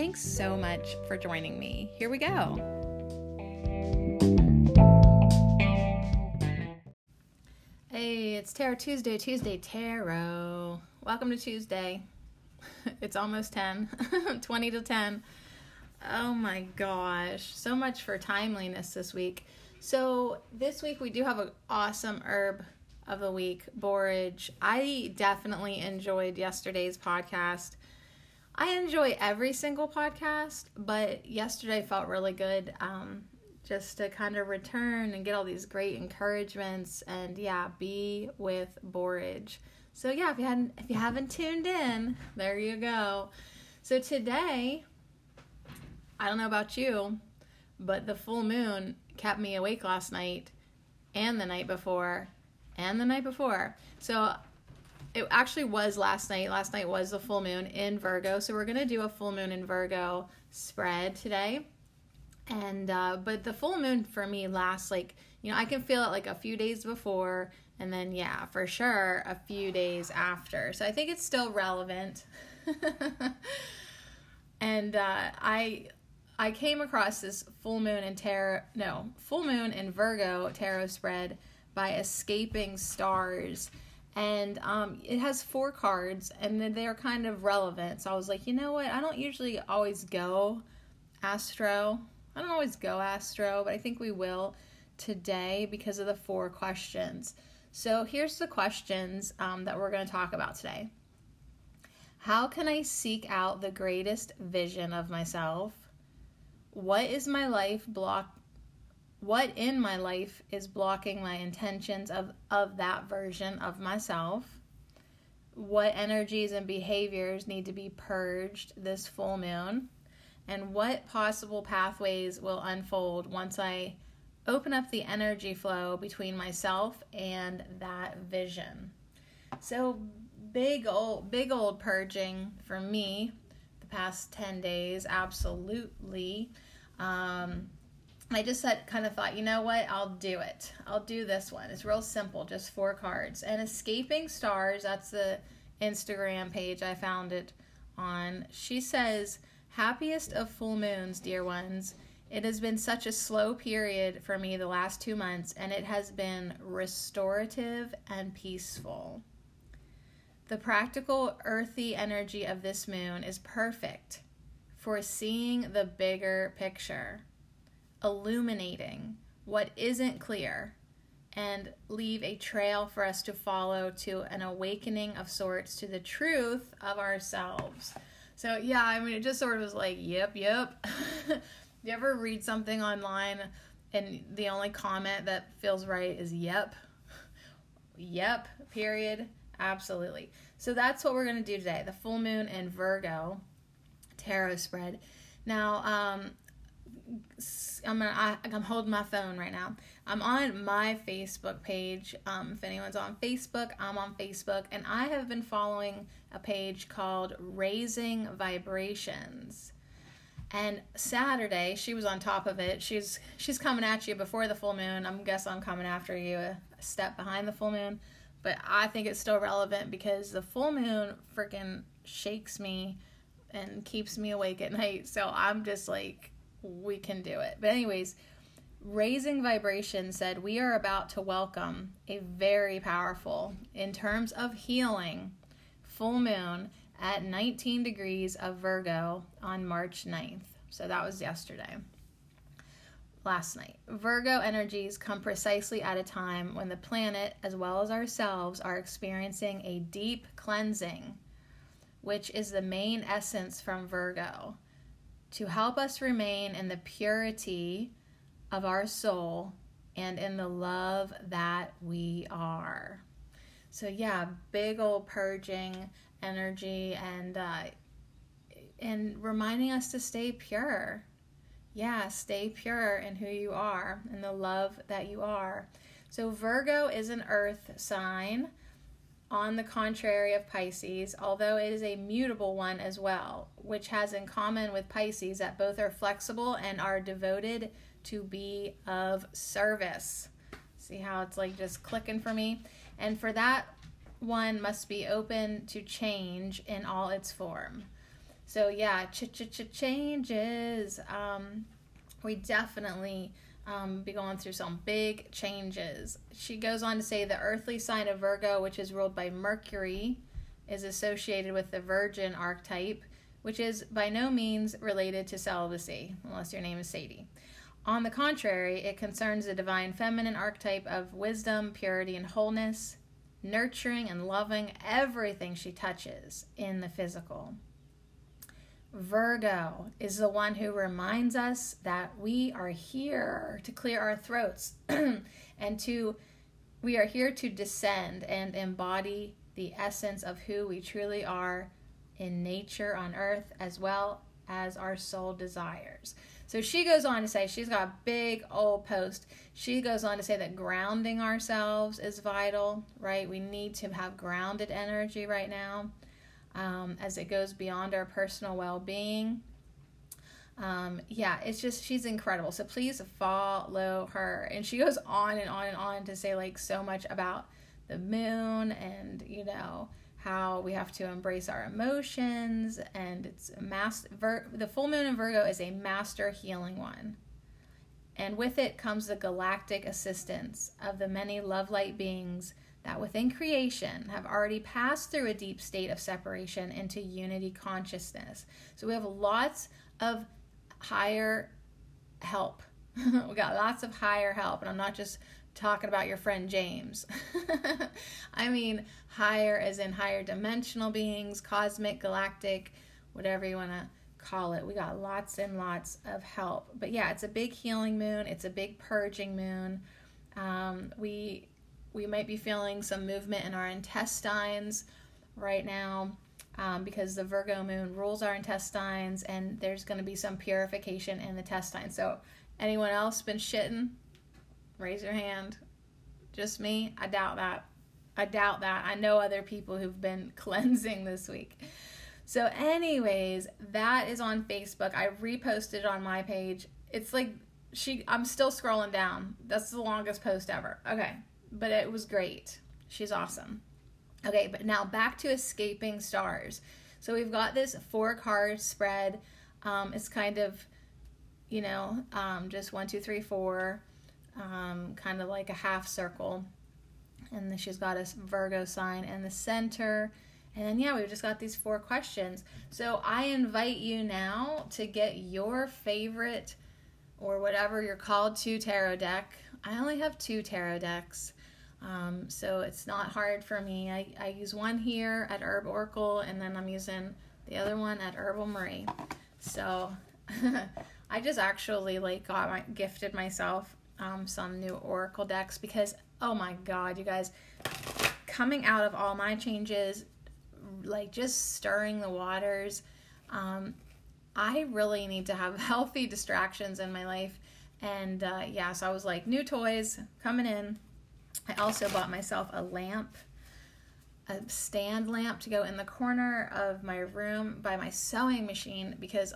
Thanks so much for joining me. Here we go. Hey, it's Tarot Tuesday, Tuesday Tarot. Welcome to Tuesday. It's almost 10, 20 to 10. Oh my gosh, so much for timeliness this week. So, this week we do have an awesome herb of the week, borage. I definitely enjoyed yesterday's podcast. I enjoy every single podcast, but yesterday felt really good. Um, just to kind of return and get all these great encouragements and yeah, be with borage. So yeah, if you hadn't if you haven't tuned in, there you go. So today, I don't know about you, but the full moon kept me awake last night and the night before and the night before. So it actually was last night. Last night was the full moon in Virgo, so we're gonna do a full moon in Virgo spread today. And uh, but the full moon for me lasts like you know I can feel it like a few days before, and then yeah for sure a few days after. So I think it's still relevant. and uh, I I came across this full moon in tarot no full moon in Virgo tarot spread by Escaping Stars and um, it has four cards and they're kind of relevant. So i was like you know what? I don't usually always go astro. I don't always go astro but i think we will today because of the four questions. So here's the questions um, that we're going to talk about today. How can i seek out the greatest vision of myself? What is my life block what in my life is blocking my intentions of, of that version of myself, what energies and behaviors need to be purged this full moon, and what possible pathways will unfold once I open up the energy flow between myself and that vision. So big old big old purging for me the past 10 days absolutely. Um, I just said, kind of thought, you know what? I'll do it. I'll do this one. It's real simple, just four cards. And Escaping Stars, that's the Instagram page I found it on. She says, Happiest of full moons, dear ones. It has been such a slow period for me the last two months, and it has been restorative and peaceful. The practical, earthy energy of this moon is perfect for seeing the bigger picture illuminating what isn't clear and leave a trail for us to follow to an awakening of sorts to the truth of ourselves. So, yeah, I mean, it just sort of was like, yep, yep. you ever read something online and the only comment that feels right is yep? yep, period. Absolutely. So, that's what we're going to do today the full moon in Virgo tarot spread. Now, um, I'm gonna, I, am holding my phone right now. I'm on my Facebook page. Um, if anyone's on Facebook, I'm on Facebook, and I have been following a page called Raising Vibrations. And Saturday, she was on top of it. She's she's coming at you before the full moon. I'm guess I'm coming after you a, a step behind the full moon, but I think it's still relevant because the full moon freaking shakes me and keeps me awake at night. So I'm just like we can do it. But, anyways, Raising Vibration said, We are about to welcome a very powerful, in terms of healing, full moon at 19 degrees of Virgo on March 9th. So that was yesterday. Last night. Virgo energies come precisely at a time when the planet, as well as ourselves, are experiencing a deep cleansing, which is the main essence from Virgo to help us remain in the purity of our soul and in the love that we are. So, yeah, big old purging energy, and uh, and reminding us to stay pure. Yeah, stay pure in who you are and the love that you are. So, Virgo is an earth sign on the contrary of Pisces, although it is a mutable one as well, which has in common with Pisces that both are flexible and are devoted to be of service. See how it's like just clicking for me? And for that, one must be open to change in all its form. So, yeah, ch ch ch changes. Um, we definitely um, be going through some big changes. She goes on to say the earthly sign of Virgo, which is ruled by Mercury, is associated with the Virgin archetype, which is by no means related to celibacy, unless your name is Sadie. On the contrary, it concerns the divine feminine archetype of wisdom, purity, and wholeness, nurturing and loving everything she touches in the physical. Virgo is the one who reminds us that we are here to clear our throats and to we are here to descend and embody the essence of who we truly are in nature on earth as well as our soul desires. So she goes on to say she's got a big old post. She goes on to say that grounding ourselves is vital, right? We need to have grounded energy right now um, as it goes beyond our personal well being. Um, yeah, it's just, she's incredible. So please follow her. And she goes on and on and on to say, like, so much about the moon and, you know, how we have to embrace our emotions. And it's master, Vir- the full moon in Virgo is a master healing one. And with it comes the galactic assistance of the many love light beings that within creation have already passed through a deep state of separation into unity consciousness. So we have lots of higher help. we got lots of higher help, and I'm not just talking about your friend James. I mean higher as in higher dimensional beings, cosmic, galactic, whatever you want to call it. We got lots and lots of help. But yeah, it's a big healing moon, it's a big purging moon. Um, we we might be feeling some movement in our intestines right now um, because the Virgo moon rules our intestines and there's going to be some purification in the intestines. So, anyone else been shitting? Raise your hand. Just me? I doubt that. I doubt that. I know other people who've been cleansing this week. So, anyways, that is on Facebook. I reposted on my page. It's like she I'm still scrolling down. That's the longest post ever. Okay but it was great. She's awesome. Okay, but now back to escaping stars. So we've got this four card spread. Um, it's kind of, you know, um, just one, two, three, four, um, kind of like a half circle. And then she's got a Virgo sign in the center. And then, yeah, we've just got these four questions. So I invite you now to get your favorite or whatever you're called to tarot deck. I only have two tarot decks. Um, so it's not hard for me. I, I use one here at Herb Oracle and then I'm using the other one at Herbal Marie. So I just actually like got my, gifted myself um, some new Oracle decks because oh my god, you guys, coming out of all my changes, like just stirring the waters, um, I really need to have healthy distractions in my life. And uh, yeah, so I was like, new toys coming in I also bought myself a lamp, a stand lamp to go in the corner of my room by my sewing machine because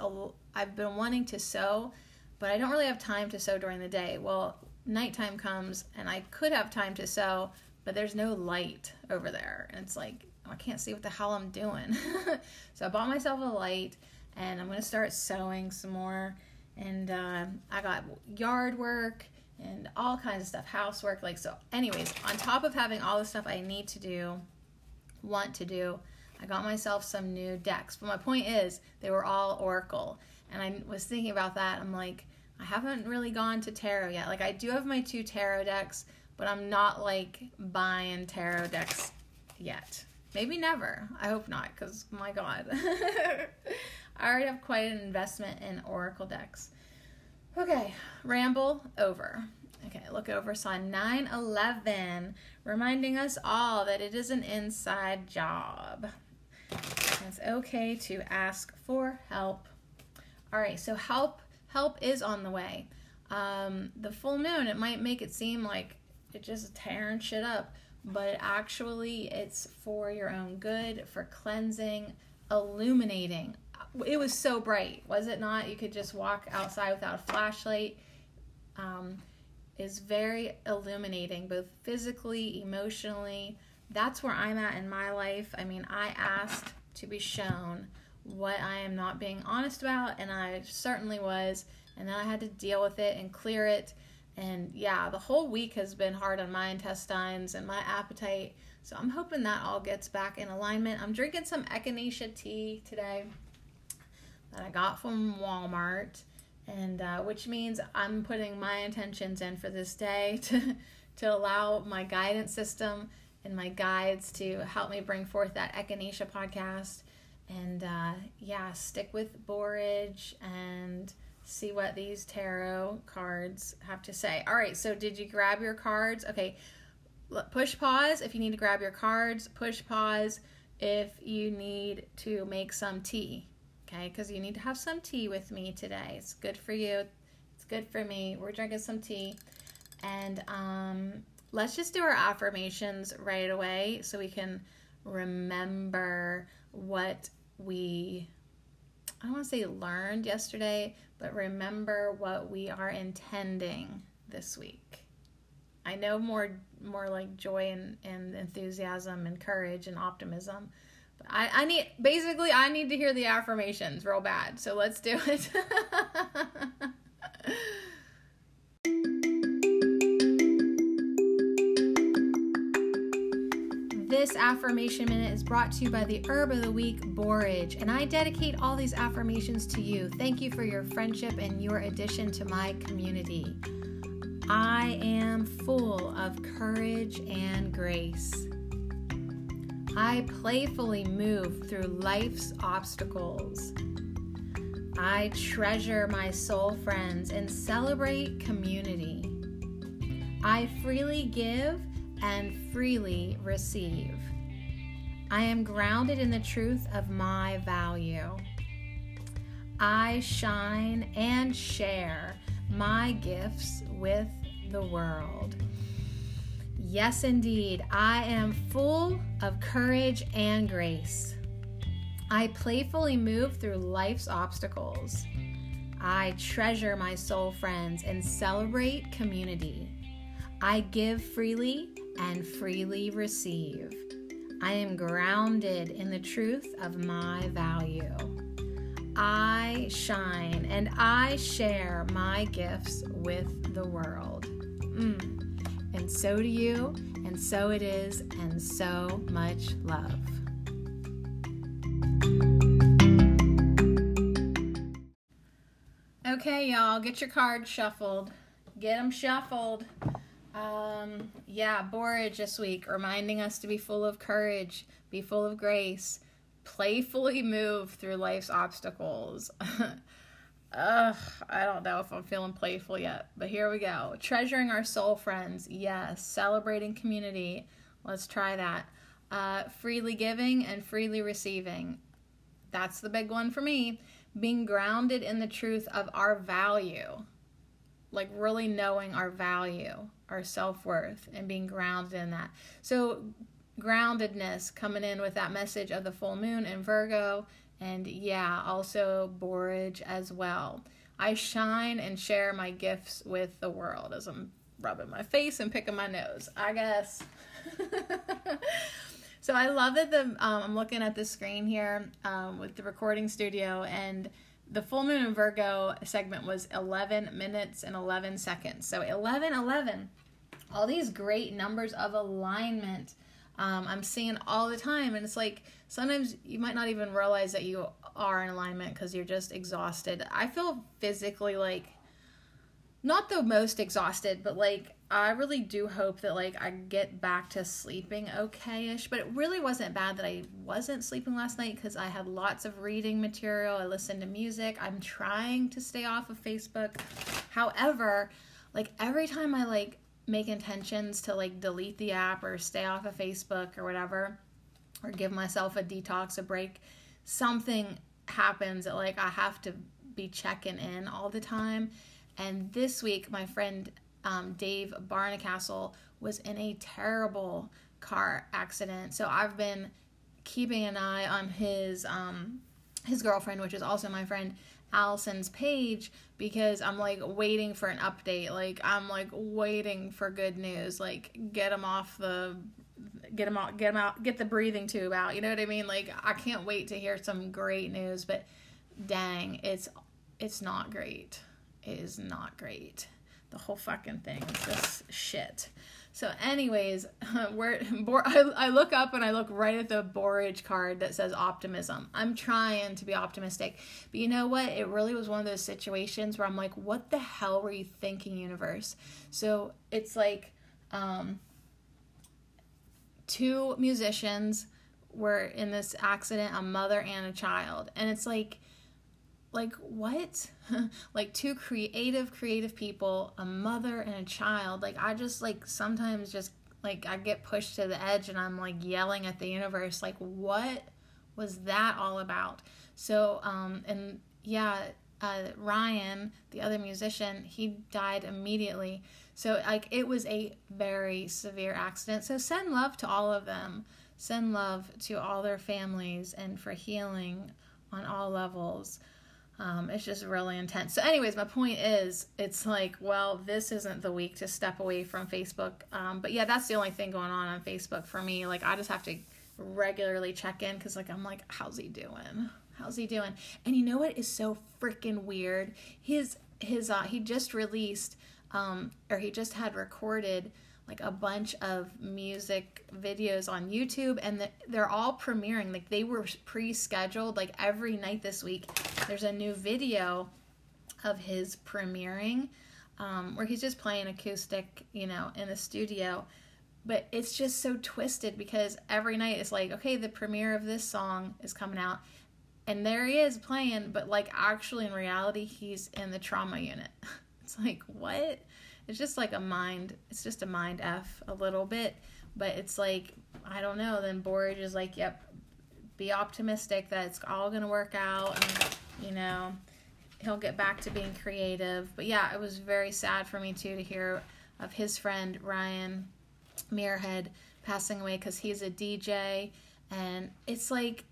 I've been wanting to sew, but I don't really have time to sew during the day. Well, nighttime comes and I could have time to sew, but there's no light over there. And it's like, I can't see what the hell I'm doing. so I bought myself a light and I'm going to start sewing some more. And uh, I got yard work and all kinds of stuff, housework. Like, so, anyways, on top of having all the stuff I need to do, want to do, I got myself some new decks. But my point is, they were all Oracle. And I was thinking about that. I'm like, I haven't really gone to tarot yet. Like, I do have my two tarot decks, but I'm not like buying tarot decks yet. Maybe never. I hope not, because my God. I already have quite an investment in Oracle decks. Okay, ramble over. Okay, look over sign 911, reminding us all that it is an inside job. It's okay to ask for help. All right, so help help is on the way. Um, the full moon, it might make it seem like it just tearing shit up, but actually it's for your own good, for cleansing, illuminating. It was so bright, was it not? You could just walk outside without a flashlight. Um, is very illuminating, both physically, emotionally. That's where I'm at in my life. I mean, I asked to be shown what I am not being honest about, and I certainly was. And then I had to deal with it and clear it. And yeah, the whole week has been hard on my intestines and my appetite. So I'm hoping that all gets back in alignment. I'm drinking some echinacea tea today that I got from Walmart, and uh, which means I'm putting my intentions in for this day to to allow my guidance system and my guides to help me bring forth that echinacea podcast. And uh, yeah, stick with borage and see what these tarot cards have to say. All right, so did you grab your cards? Okay, push pause if you need to grab your cards, push pause if you need to make some tea. Okay, because you need to have some tea with me today. It's good for you, it's good for me. We're drinking some tea. And um, let's just do our affirmations right away so we can remember what we I don't want to say learned yesterday, but remember what we are intending this week. I know more more like joy and, and enthusiasm and courage and optimism. I, I need basically I need to hear the affirmations real bad. So let's do it. This affirmation minute is brought to you by the Herb of the Week, Borage, and I dedicate all these affirmations to you. Thank you for your friendship and your addition to my community. I am full of courage and grace. I playfully move through life's obstacles. I treasure my soul friends and celebrate community. I freely give and freely receive. I am grounded in the truth of my value. I shine and share my gifts with the world. Yes, indeed, I am full of courage and grace. I playfully move through life's obstacles. I treasure my soul friends and celebrate community. I give freely and freely receive. I am grounded in the truth of my value. I shine and I share my gifts with the world. Mm. And so do you, and so it is, and so much love. Okay, y'all, get your cards shuffled. Get them shuffled. Um, yeah, Borage this week, reminding us to be full of courage, be full of grace, playfully move through life's obstacles. Ugh, I don't know if I'm feeling playful yet, but here we go. Treasuring our soul friends, yes. Celebrating community, let's try that. Uh, freely giving and freely receiving, that's the big one for me. Being grounded in the truth of our value, like really knowing our value our self worth and being grounded in that. So, groundedness coming in with that message of the full moon in Virgo, and yeah, also borage as well. I shine and share my gifts with the world as I'm rubbing my face and picking my nose, I guess. so I love that the um, I'm looking at the screen here um, with the recording studio and the full moon in Virgo segment was 11 minutes and 11 seconds. So 11 11 all these great numbers of alignment um, I'm seeing all the time. And it's like sometimes you might not even realize that you are in alignment because you're just exhausted. I feel physically like not the most exhausted, but like I really do hope that like I get back to sleeping okay-ish. But it really wasn't bad that I wasn't sleeping last night because I had lots of reading material. I listened to music. I'm trying to stay off of Facebook. However, like every time I like make intentions to like delete the app or stay off of Facebook or whatever, or give myself a detox, a break, something happens that like I have to be checking in all the time. And this week, my friend um, Dave Barnacastle was in a terrible car accident. So I've been keeping an eye on his um, his girlfriend, which is also my friend Allison's page, because I'm like waiting for an update. Like I'm like waiting for good news. Like get him off the get them out, get him out, get the breathing tube out. You know what I mean? Like I can't wait to hear some great news. But dang, it's it's not great. It is not great. The whole fucking thing is just shit. So, anyways, where I, I look up and I look right at the Borage card that says optimism. I'm trying to be optimistic, but you know what? It really was one of those situations where I'm like, what the hell were you thinking, universe? So it's like, um, two musicians were in this accident, a mother and a child, and it's like like what? Like two creative creative people a mother and a child. Like i just like sometimes just like i get pushed to the edge and i'm like yelling at the universe like what was that all about? So um and yeah uh, ryan the other musician he died immediately so like it was a very severe accident so send love to all of them send love to all their families and for healing on all levels um, it's just really intense. So, anyways, my point is, it's like, well, this isn't the week to step away from Facebook. Um, but yeah, that's the only thing going on on Facebook for me. Like, I just have to regularly check in because, like, I'm like, how's he doing? How's he doing? And you know what is so freaking weird? His his uh, he just released, um, or he just had recorded like a bunch of music videos on YouTube and the, they're all premiering. Like they were pre-scheduled. Like every night this week there's a new video of his premiering um, where he's just playing acoustic you know in the studio. But it's just so twisted because every night it's like okay the premiere of this song is coming out and there he is playing but like actually in reality he's in the trauma unit it's like what? It's just like a mind it's just a mind f a little bit but it's like i don't know then borage is like yep be optimistic that it's all gonna work out and you know he'll get back to being creative. But yeah it was very sad for me too to hear of his friend ryan muirhead passing away because he's a dj and it's like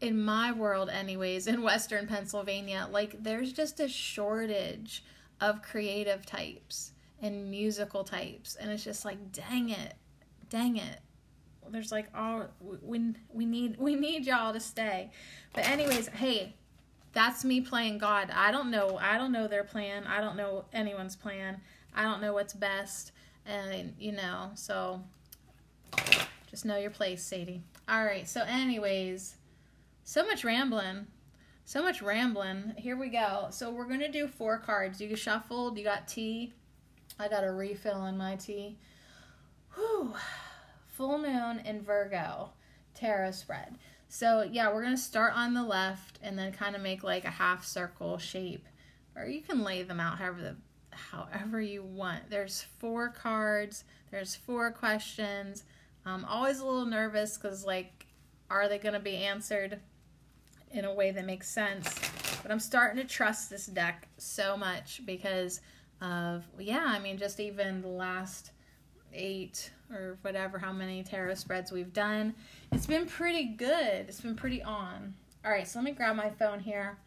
in my world anyways in western pennsylvania like there's just a shortage of creative types and musical types. And it's just like dang it dang it. There's like all we, we need we need y'all to stay. But anyways hey that's me playing god. I don't know i don't know their plan. I don't know anyone's plan. I don't know what's best. And you know so just know your place sadie. All right so anyways so much rambling so much rambling here we go so we're gonna do four cards you shuffled you got tea I got a refill in my tea. Whew. Full moon in Virgo tarot spread. So yeah, we're gonna start on the left and then kind of make like a half circle shape, or you can lay them out however the however you want. There's four cards. There's four questions. I'm always a little nervous because like, are they gonna be answered in a way that makes sense? But I'm starting to trust this deck so much because of yeah i mean just even the last eight or whatever how many tarot spreads we've done. It's been pretty good. It's been pretty on. All right so let me grab my phone here.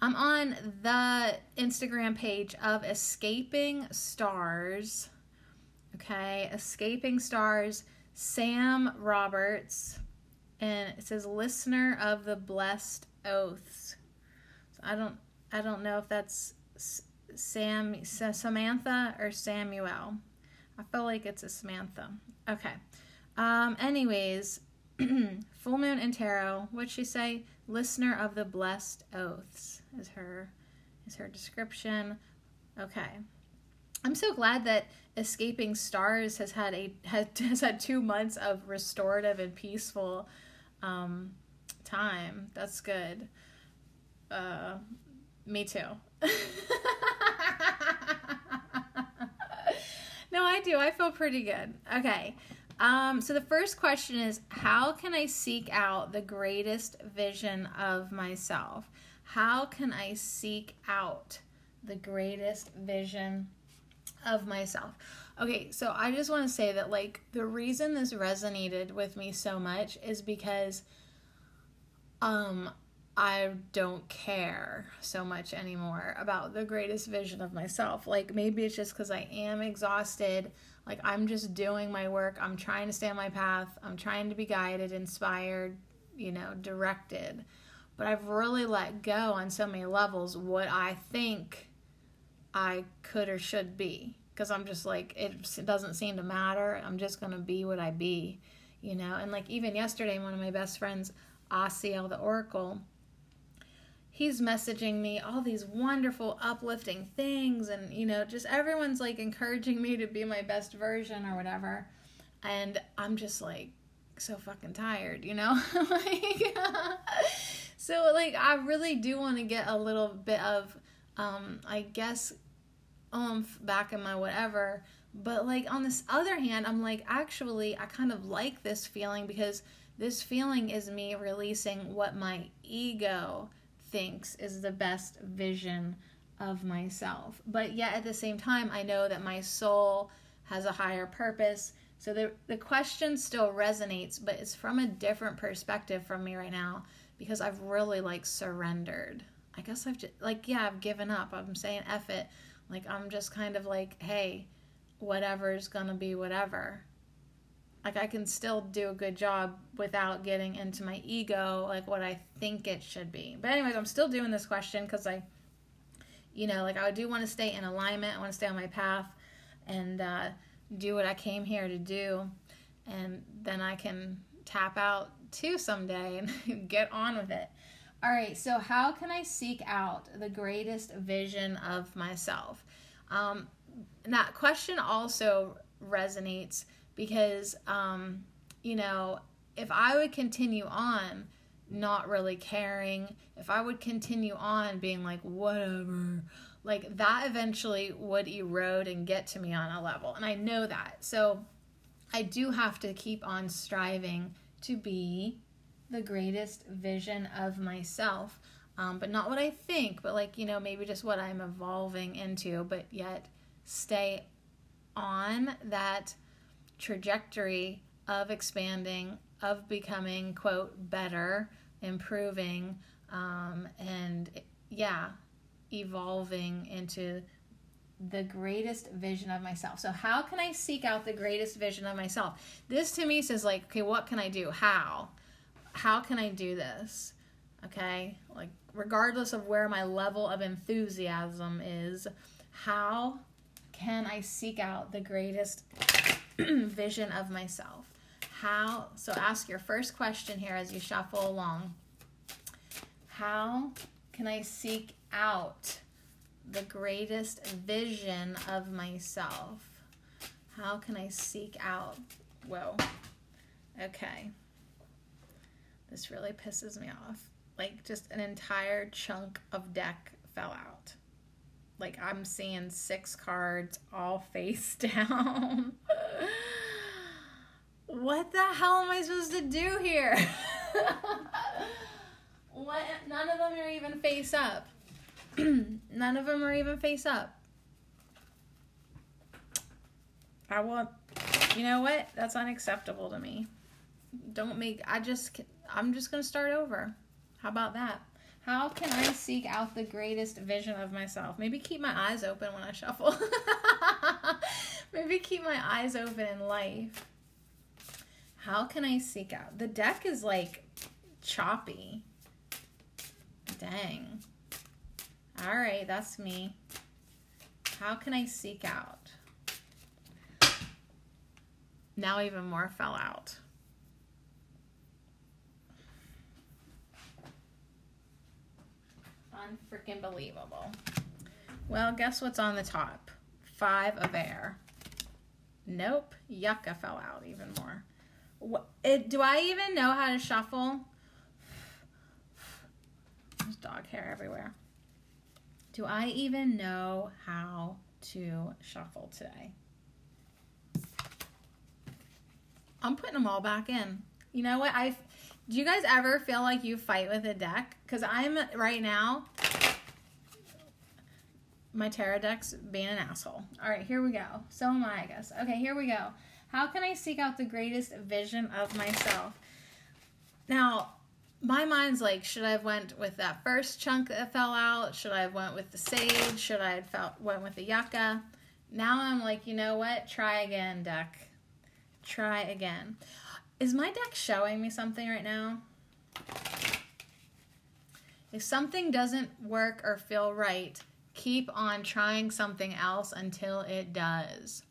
I'm on the instagram page of escaping stars. Okay escaping stars sam roberts and it says listener of the blessed oaths so i don't i don't know if that's Sam Samantha or Samuel. I feel like it's a Samantha. Okay. Um, anyways, full moon and tarot. What'd she say? Listener of the blessed oaths is her is her description. Okay. I'm so glad that Escaping Stars has had a has had two months of restorative and peaceful um, time. That's good. Uh, me too. no, I do. I feel pretty good. Okay. Um, so the first question is How can I seek out the greatest vision of myself? How can I seek out the greatest vision of myself? Okay, so I just want to say that, like, the reason this resonated with me so much is because um, I don't care so much anymore about the greatest vision of myself. Like, maybe it's just because I am exhausted. Like, I'm just doing my work. I'm trying to stay on my path. I'm trying to be guided, inspired, you know, directed. But I've really let go on so many levels what I think I could or should be because I'm just like it, doesn't seem to matter. I'm just gonna be what I be, you know. And like even yesterday, one of my best friends, Asiel the Oracle, he's messaging me all these wonderful, uplifting things, and you know, just everyone's like encouraging me to be my best version or whatever. And I'm just like so fucking tired, you know. like, so like I really do want to get a little bit of, um, I guess oomph back in my whatever. But like on this other hand, I'm like, actually, I kind of like this feeling because this feeling is me releasing what my ego thinks is the best vision of myself. But yet at the same time, I know that my soul has a higher purpose. So the the question still resonates, but it's from a different perspective from me right now because I've really like surrendered. I guess I've just like yeah, I've given up. I'm saying F it. Like, I'm just kind of like, hey, whatever's gonna be whatever. Like, I can still do a good job without getting into my ego, like what I think it should be. But, anyways, I'm still doing this question because I, you know, like, I do want to stay in alignment. I want to stay on my path and uh, do what I came here to do. And then I can tap out too someday and get on with it. All right, so how can I seek out the greatest vision of myself? Um, that question also resonates because, um, you know, if I would continue on not really caring, if I would continue on being like, whatever, like that eventually would erode and get to me on a level. And I know that. So I do have to keep on striving to be the greatest vision of myself. Um, but not what I think, but like, you know, maybe just what I'm evolving into, but yet stay on that trajectory of expanding, of becoming, quote, better, improving, um, and yeah, evolving into the greatest vision of myself. So, how can I seek out the greatest vision of myself? This to me says, like, okay, what can I do? How? How can I do this? Okay, like regardless of where my level of enthusiasm is, how can I seek out the greatest vision of myself? How, so ask your first question here as you shuffle along. How can I seek out the greatest vision of myself? How can I seek out? Whoa. Okay. This really pisses me off. Like, just an entire chunk of deck fell out. Like, I'm seeing six cards all face down. what the hell am I supposed to do here? what? None of them are even face up. None of them are even face up. I want, you know what? That's unacceptable to me. Don't make, I just, I'm just going to start over. How about that? How can I seek out the greatest vision of myself? Maybe keep my eyes open when I shuffle. Maybe keep my eyes open in life. How can I seek out? The deck is like choppy. Dang. All right, that's me. How can I seek out? Now even more fell out. Unfreaking believable. Well, guess what's on the top? Five of air. Nope. Yucca fell out even more. What, it, eh, do I even know how to shuffle? There's dog hair everywhere. Do I even know how to shuffle today? I'm putting them all back in. You know what? I do you guys ever feel like you fight with a deck? Because I'm right now my tarot deck's being an asshole. All right, here we go. So am I, I guess. Okay, here we go. How can I seek out the greatest vision of myself? Now, my mind's like, should I have went with that first chunk that fell out? Should I have went with the sage? Should I have felt, went with the yucca? Now I'm like, you know what? Try again, deck. Try again. Is my deck showing me something right now? If something doesn't work or feel right, keep on trying something else until it does.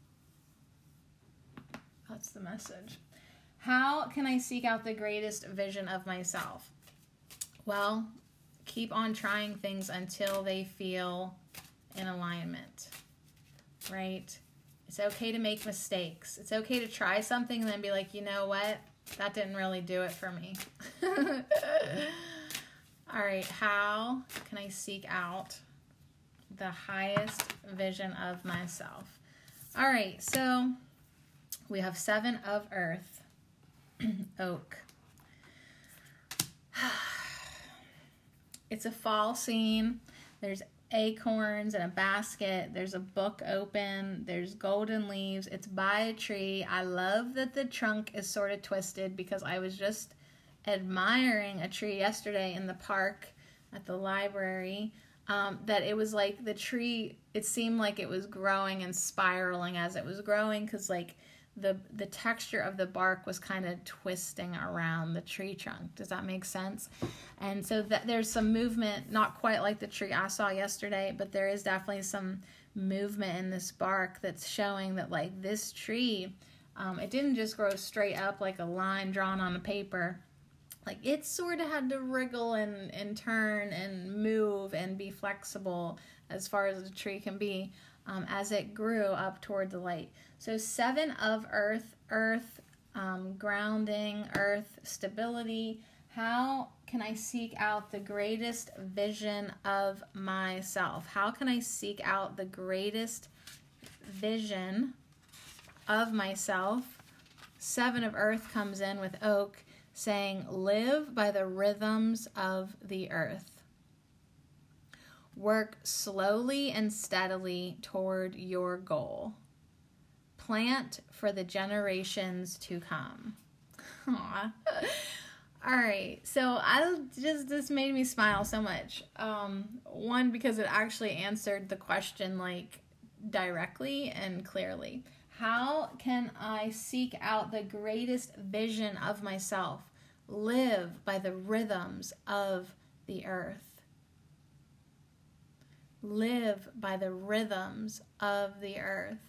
That's the message. How can I seek out the greatest vision of myself? Well, keep on trying things until they feel in alignment, right? It's okay to make mistakes. It's okay to try something and then be like, you know what? That didn't really do it for me. All right, how can I seek out the highest vision of myself? All right, so we have seven of earth, oak. It's a fall scene. There's acorns in a basket. There's a book open. There's golden leaves. It's by a tree. I love that the trunk is sort of twisted because I was just admiring a tree yesterday in the park at the library. Um, that it was like the tree, it seemed like it was growing and spiraling as it was growing because, like, the the texture of the bark was kind of twisting around the tree trunk. Does that make sense? And so that there's some movement, not quite like the tree I saw yesterday, but there is definitely some movement in this bark that's showing that like this tree, um, it didn't just grow straight up like a line drawn on a paper. Like it sort of had to wriggle and, and turn and move and be flexible as far as a tree can be um, as it grew up toward the light. So, seven of earth, earth, um, grounding, earth, stability. How can I seek out the greatest vision of myself? How can I seek out the greatest vision of myself? Seven of earth comes in with oak saying, Live by the rhythms of the earth. Work slowly and steadily toward your goal plant for the generations to come. Aww. All right, so I just this made me smile so much. Um, one because it actually answered the question like directly and clearly. How can I seek out the greatest vision of myself? Live by the rhythms of the earth. Live by the rhythms of the earth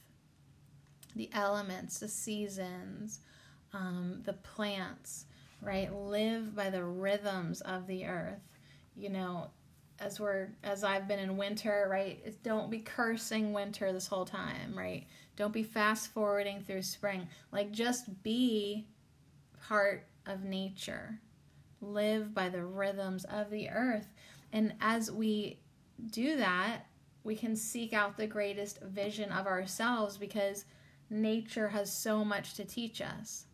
the elements, the seasons, um, the plants, right? Live by the rhythms of the earth. You know, as we're as I've been in winter, right? Don't be cursing winter this whole time, right? Don't be fast forwarding through spring. Like just be part of nature. Live by the rhythms of the earth. And as we do that, we can seek out the greatest vision of ourselves because nature has so much to teach us.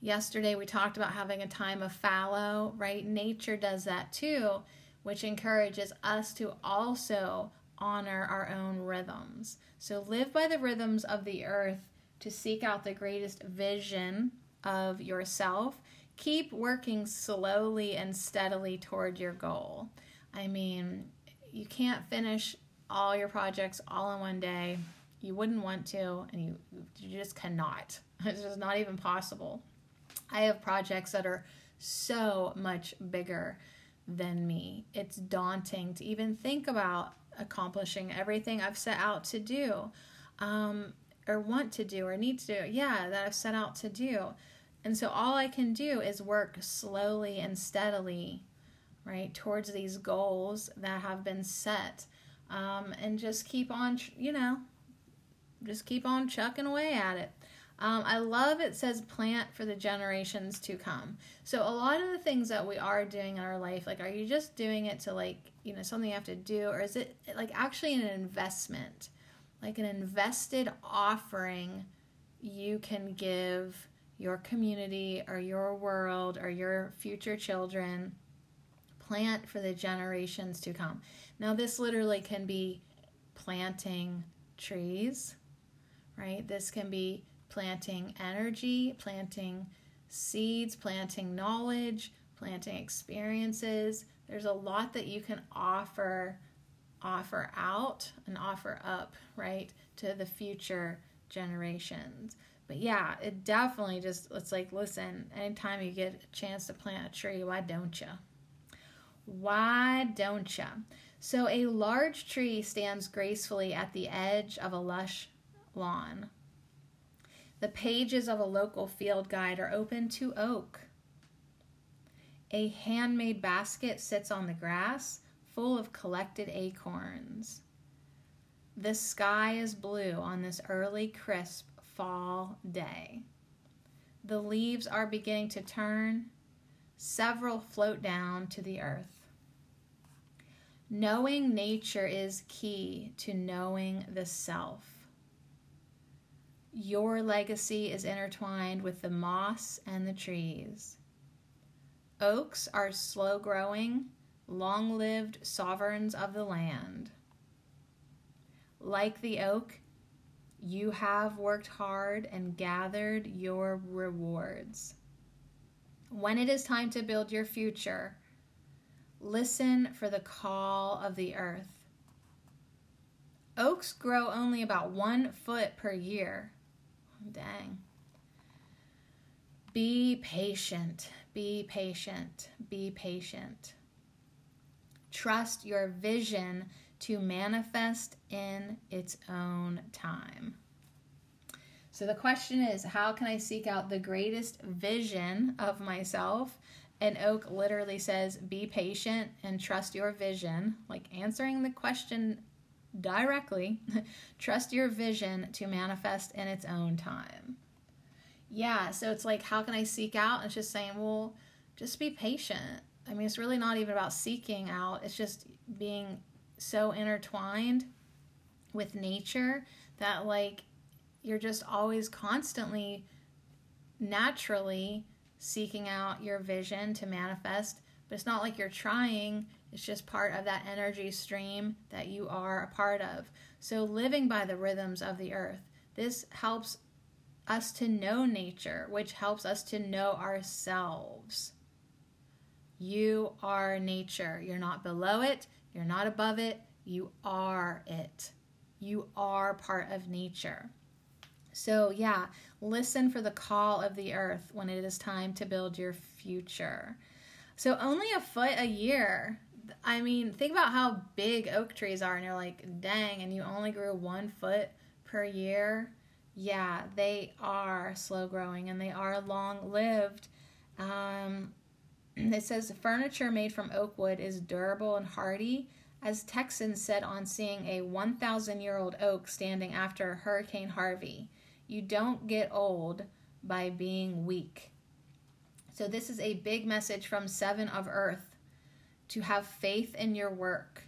Yesterday, we talked about having a time of fallow, right? Nature does that too, which encourages us to also honor our own rhythms. So, live by the rhythms of the earth to seek out the greatest vision of yourself. Keep working slowly and steadily toward your goal. I mean, you can't finish all your projects all in one day you wouldn't want to and you, you just cannot. It's just not even possible. I have projects that are so much bigger than me. It's daunting to even think about accomplishing everything i've set out to do um, or want to do or need to do yeah that i've set out to do. And so all i can do is work slowly and steadily right towards these goals that have been set um, and just keep on you know just keep on chucking away at it. Um, I love it says plant for the generations to come. So a lot of the things that we are doing in our life, like, are you just doing it to like, you know, something you have to do, or is it like actually an investment, like an invested offering, you can give your community or your world or your future children plant for the generations to come. Now, this literally can be planting trees, right? This can be planting energy, planting seeds, planting knowledge, planting experiences. There's a lot that you can offer offer out and offer up, right, to the future generations. But yeah, it definitely just it's like listen, anytime you get a chance to plant a tree, why don't you? Why don't you? So a large tree stands gracefully at the edge of a lush lawn. The pages of a local field guide are open to oak. A handmade basket sits on the grass, full of collected acorns. The sky is blue on this early, crisp fall day. The leaves are beginning to turn, several float down to the earth. Knowing nature is key to knowing the self. Your legacy is intertwined with the moss and the trees. Oaks are slow growing, long lived sovereigns of the land. Like the oak, you have worked hard and gathered your rewards. When it is time to build your future, listen for the call of the earth. Oaks grow only about one foot per year. Dang. Be patient, be patient, be patient. Trust your vision to manifest in its own time. So the question is how can I seek out the greatest vision of myself? And Oak literally says, be patient and trust your vision, like answering the question directly. trust your vision to manifest in its own time. Yeah, so it's like, how can I seek out? And it's just saying, well, just be patient. I mean, it's really not even about seeking out, it's just being so intertwined with nature that like you're just always constantly naturally seeking out your vision to manifest but it's not like you're trying it's just part of that energy stream that you are a part of so living by the rhythms of the earth this helps us to know nature which helps us to know ourselves you are nature you're not below it you're not above it, you are it. You are part of nature. So, yeah, listen for the call of the earth when it is time to build your future. So, only a foot a year. I mean, think about how big oak trees are, and you're like, dang, and you only grew one foot per year. Yeah, they are slow growing and they are long lived. Um, it says furniture made from oak wood is durable and hardy, as Texans said on seeing a 1,000 year old oak standing after Hurricane Harvey. You don't get old by being weak. So, this is a big message from Seven of Earth to have faith in your work.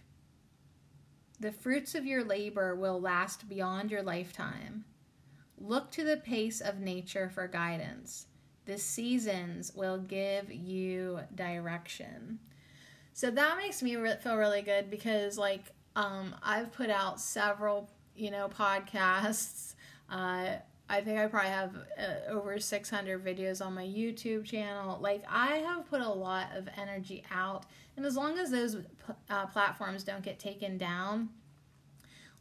The fruits of your labor will last beyond your lifetime. Look to the pace of nature for guidance. The seasons will give you direction. So that makes me feel really good because, like, um, I've put out several, you know, podcasts. Uh, I think I probably have uh, over 600 videos on my YouTube channel. Like, I have put a lot of energy out. And as long as those uh, platforms don't get taken down,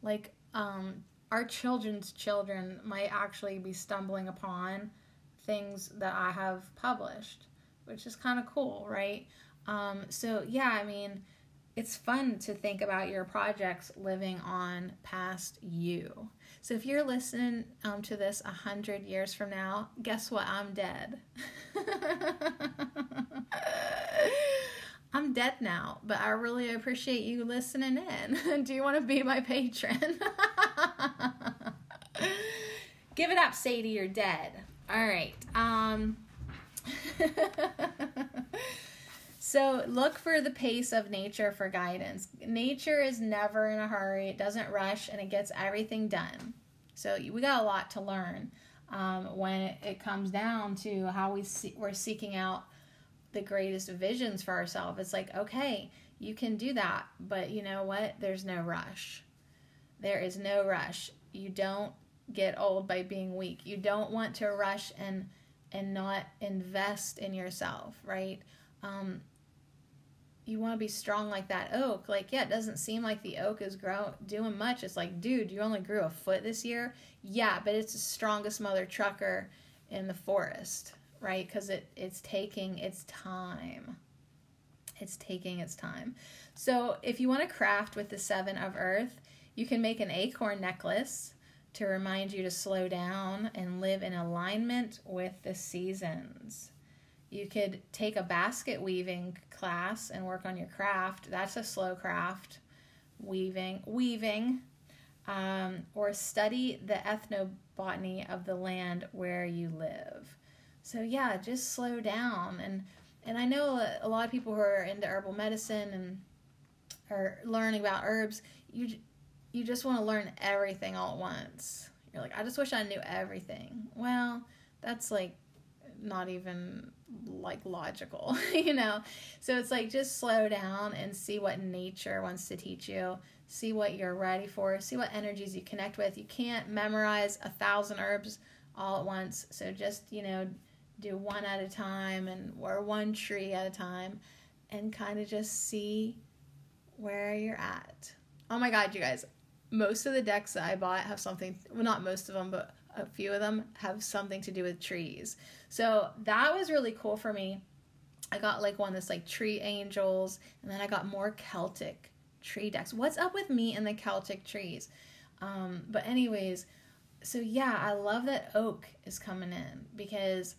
like, um, our children's children might actually be stumbling upon things that I have published, which is kind of cool, right? Um, so, yeah, I mean, it's fun to think about your projects living on past you. So, if you're listening um, to this a hundred years from now, guess what? I'm dead. I'm dead now, but I really appreciate you listening in. Do you want to be my patron? Give it up, Sadie, you're dead. All right. Um So look for the pace of nature for guidance. Nature is never in a hurry. It doesn't rush and it gets everything done. So we got a lot to learn. um, when it, comes down to how we see, we're seeking out the greatest visions for ourselves. It's like, okay, you can do that, but you know what? There's no rush. There is no rush. You don't get old by being weak. You don't want to rush and and not invest in yourself, right? Um, you want to be strong like that oak. Like, yeah, it doesn't seem like the oak is grow doing much. It's like, dude, you only grew a foot this year. Yeah, but it's the strongest mother trucker in the forest, right? Because it it's taking its time. It's taking its time. So if you want to craft with the seven of earth, you can make an acorn necklace to remind you to slow down and live in alignment with the seasons. You could take a basket weaving class and work on your craft. That's a slow craft. Weaving, weaving, um, or study the ethnobotany of the land where you live. So yeah, just slow down and and I know a lot of people who are into herbal medicine and are learning about herbs. You you just want to learn everything all at once. You're like, I just wish I knew everything. Well, that's like not even like logical, you know? So it's like just slow down and see what nature wants to teach you. See what you're ready for. See what energies you connect with. You can't memorize a thousand herbs all at once. So just, you know, do one at a time and or one tree at a time and kind of just see where you're at. Oh my god, you guys. Most of the decks that I bought have something well not most of them, but a few of them have something to do with trees. So that was really cool for me. I got like one that's like tree angels, and then I got more Celtic tree decks. What's up with me and the Celtic trees? Um, but anyways, so yeah, I love that oak is coming in because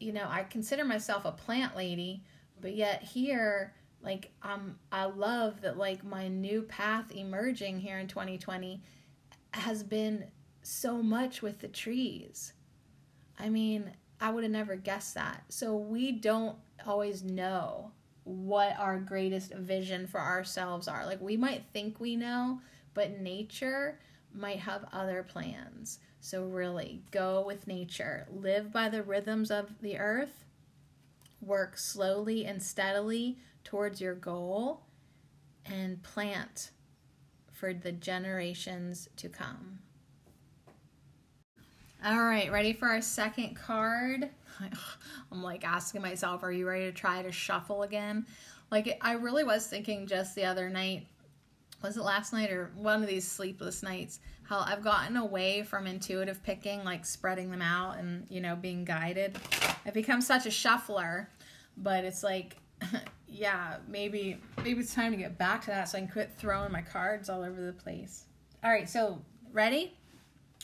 you know I consider myself a plant lady, but yet here like um I love that like my new path emerging here in 2020 has been so much with the trees. I mean, I would have never guessed that. So we don't always know what our greatest vision for ourselves are. Like we might think we know, but nature might have other plans. So really, go with nature. Live by the rhythms of the earth. Work slowly and steadily towards your goal and plant for the generations to come. All right, ready for our second card? I'm like asking myself, are you ready to try to shuffle again? Like, I really was thinking just the other night, was it last night or one of these sleepless nights, how I've gotten away from intuitive picking, like spreading them out and, you know, being guided. I've become such a shuffler, but it's like, yeah, maybe maybe it's time to get back to that so I can quit throwing my cards all over the place. All right, so ready?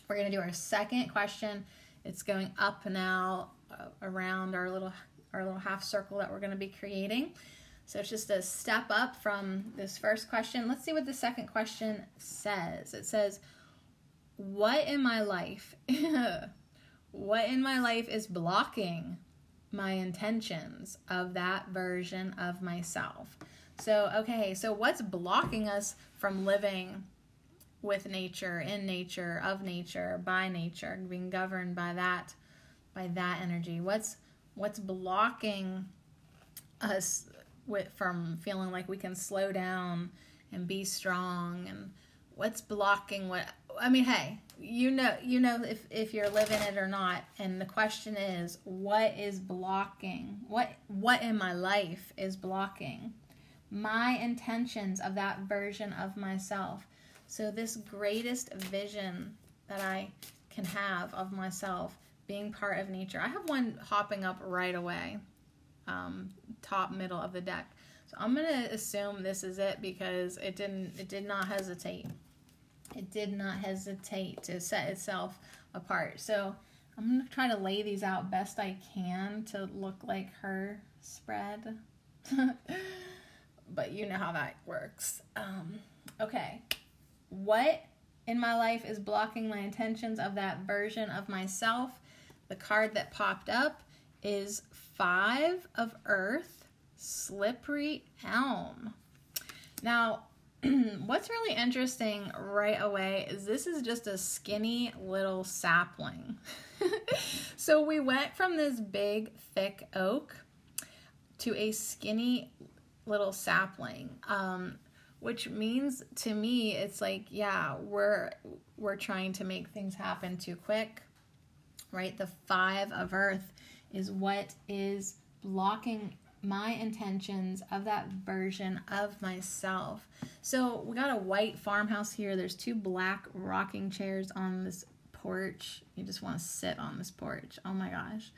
We're going to do our second question. It's going up now uh, around our little our little half circle that we're going to be creating. So it's just a step up from this first question. Let's see what the second question says. It says, "What in my life what in my life is blocking my intentions of that version of myself?" So, okay, so what's blocking us from living with nature, in nature, of nature, by nature, being governed by that by that energy. What's what's blocking us with from feeling like we can slow down and be strong and what's blocking what I mean, hey, you know you know if if you're living it or not and the question is what is blocking? What what in my life is blocking my intentions of that version of myself? So, this greatest vision that I can have of myself being part of nature, I have one hopping up right away, um, top middle of the deck. So I'm gonna assume this is it because it didn't. It did not hesitate. It did not hesitate to set itself apart. So I'm gonna try to lay these out best I can to look like her spread. but you know how that works. Um, okay. What in my life is blocking my intentions of that version of myself? The card that popped up is Five of Earth, Slippery Elm. Now, what's really interesting right away is this is just a skinny little sapling. so we went from this big, thick oak to a skinny little sapling. Um, which means to me it's like yeah we're we're trying to make things happen too quick right? The five of earth is what is blocking my intentions of that version of myself. So we got a white farmhouse here. There's two black rocking chairs on this porch. You just want to sit on this porch. Oh my gosh.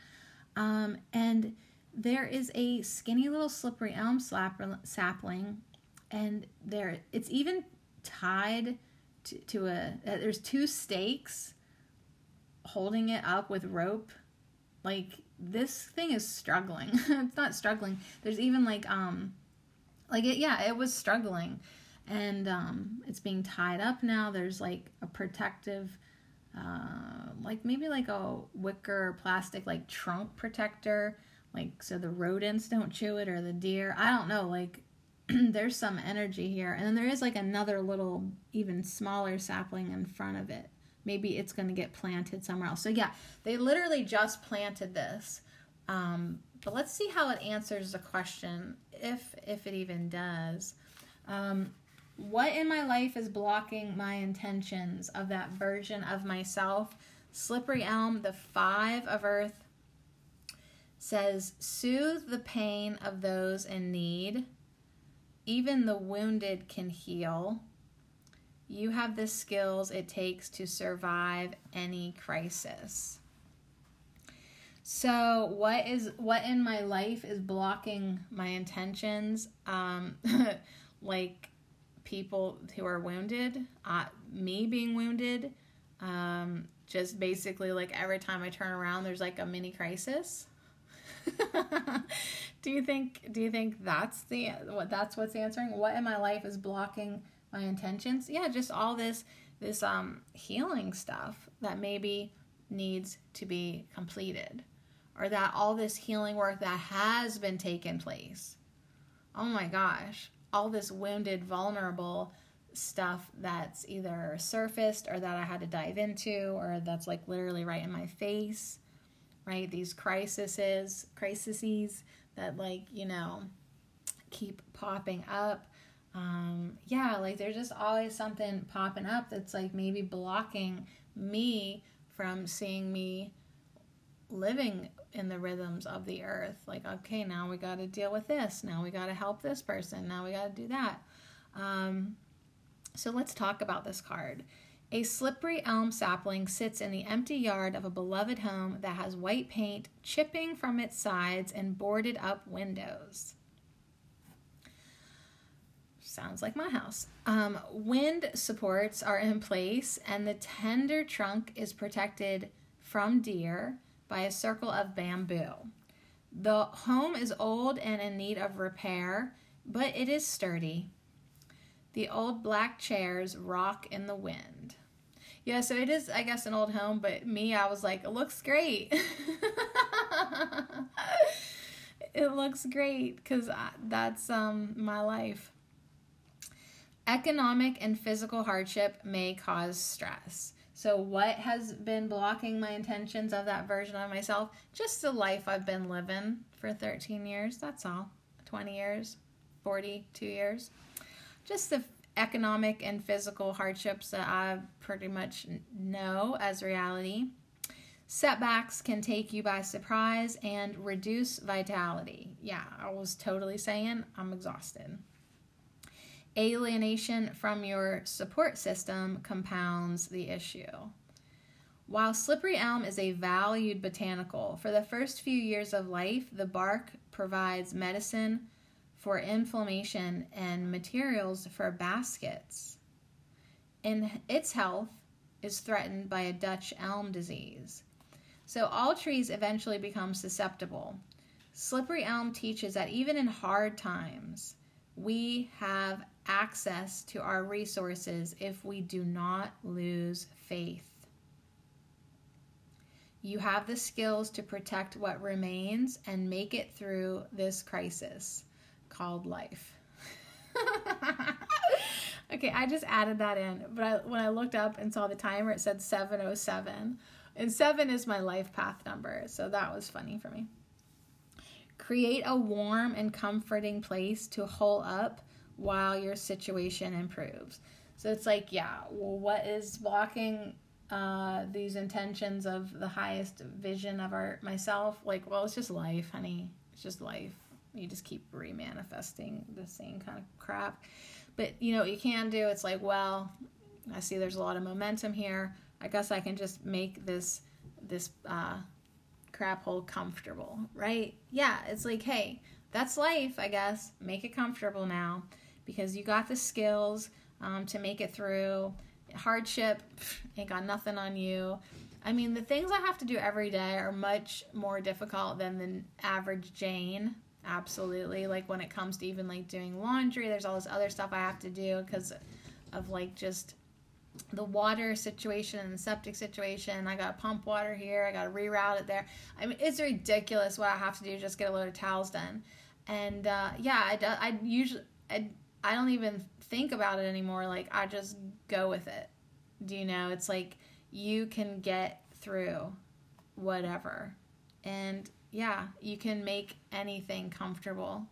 Um, and there is a skinny little slippery elm sapling and there it's even tied to, to a uh, there's two stakes holding it up with rope. Like this thing is struggling. It's not struggling. There's even like um like it yeah it was struggling. And um it's being tied up now. There's like a protective uh like maybe like a wicker plastic like trunk protector. Like so the rodents don't chew it or the deer. I don't know. Like there's some energy here. And then there is like another little, even smaller sapling in front of it. Maybe it's going to get planted somewhere else. So, yeah, they literally just planted this. Um, but let's see how it answers the question, if if it even does. Um, what in my life is blocking my intentions of that version of myself? Slippery Elm, the five of earth, says, soothe the pain of those in need even the wounded can heal. You have the skills it takes to survive any crisis. So, what is what in my life is blocking my intentions? Um, like people who are wounded, uh, me being wounded, um, just basically like every time I turn around, there's like a mini crisis. do you think do you think that's the what that's what's answering? What in my life is blocking my intentions? Yeah just all this this um healing stuff that maybe needs to be completed or that all this healing work that has been taken place. Oh my gosh. All this wounded vulnerable stuff that's either surfaced or that I had to dive into or that's like literally right in my face right? These crises, crises that like you know keep popping up. Um, yeah, like there's just always something popping up that's like maybe blocking me from seeing me living in the rhythms of the earth. Like, okay, now we got to deal with this. Now we got to help this person. Now we got to do that. Um, so let's talk about this card. A slippery elm sapling sits in the empty yard of a beloved home that has white paint chipping from its sides and boarded up windows. Sounds like my house. Um, wind supports are in place, and the tender trunk is protected from deer by a circle of bamboo. The home is old and in need of repair, but it is sturdy. The old black chairs rock in the wind. Yeah, so it is, I guess, an old home, but me, I was like, it looks great. it looks great because that's um, my life. Economic and physical hardship may cause stress. So, what has been blocking my intentions of that version of myself? Just the life I've been living for 13 years. That's all. 20 years, 42 years. Just the economic and physical hardships that I pretty much know as reality. Setbacks can take you by surprise and reduce vitality. Yeah, I was totally saying I'm exhausted. Alienation from your support system compounds the issue. While slippery elm is a valued botanical, for the first few years of life, the bark provides medicine for inflammation and materials for baskets. And its health is threatened by a Dutch elm disease. So all trees eventually become susceptible. Slippery elm teaches that even in hard times, we have access to our resources if we do not lose faith. You have the skills to protect what remains and make it through this crisis called life. okay, I just added that in, but I, when I looked up and saw the timer, it said 707. And 7 is my life path number, so that was funny for me. Create a warm and comforting place to hole up while your situation improves. So it's like, yeah, well, what is blocking uh, these intentions of the highest vision of our myself? Like, well, it's just life, honey. It's just life. You just keep remanifesting the same kind of crap. But you know what you can do? It's like, well, I see there's a lot of momentum here. I guess I can just make this this uh, crap hole comfortable, right? Yeah, it's like, hey, that's life, I guess. Make it comfortable now because you got the skills um, to make it through. Hardship ain't got nothing on you. I mean, the things I have to do every day are much more difficult than the average Jane. Absolutely. Like when it comes to even like doing laundry, there's all this other stuff I have to do because of like just the water situation and the septic situation. I got to pump water here. I got to reroute it there. I mean, it's ridiculous what I have to do just get a load of towels done. And uh, yeah, I, I usually I, I don't even think about it anymore. Like I just go with it. Do you know? It's like you can get through whatever. And yeah, you can make anything comfortable.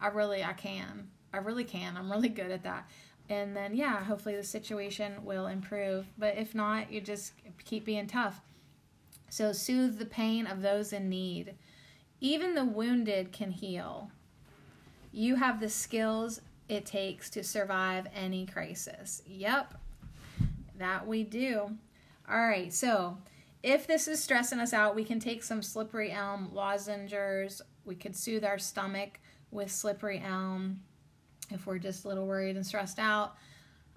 I really I can. I really can. I'm really good at that. And then yeah hopefully the situation will improve. But if not you just keep being tough. So soothe the pain of those in need. Even the wounded can heal. You have the skills it takes to survive any crisis. Yep that we do. All right so if this is stressing us out we can take some slippery elm lozenges we could soothe our stomach with slippery elm if we're just a little worried and stressed out.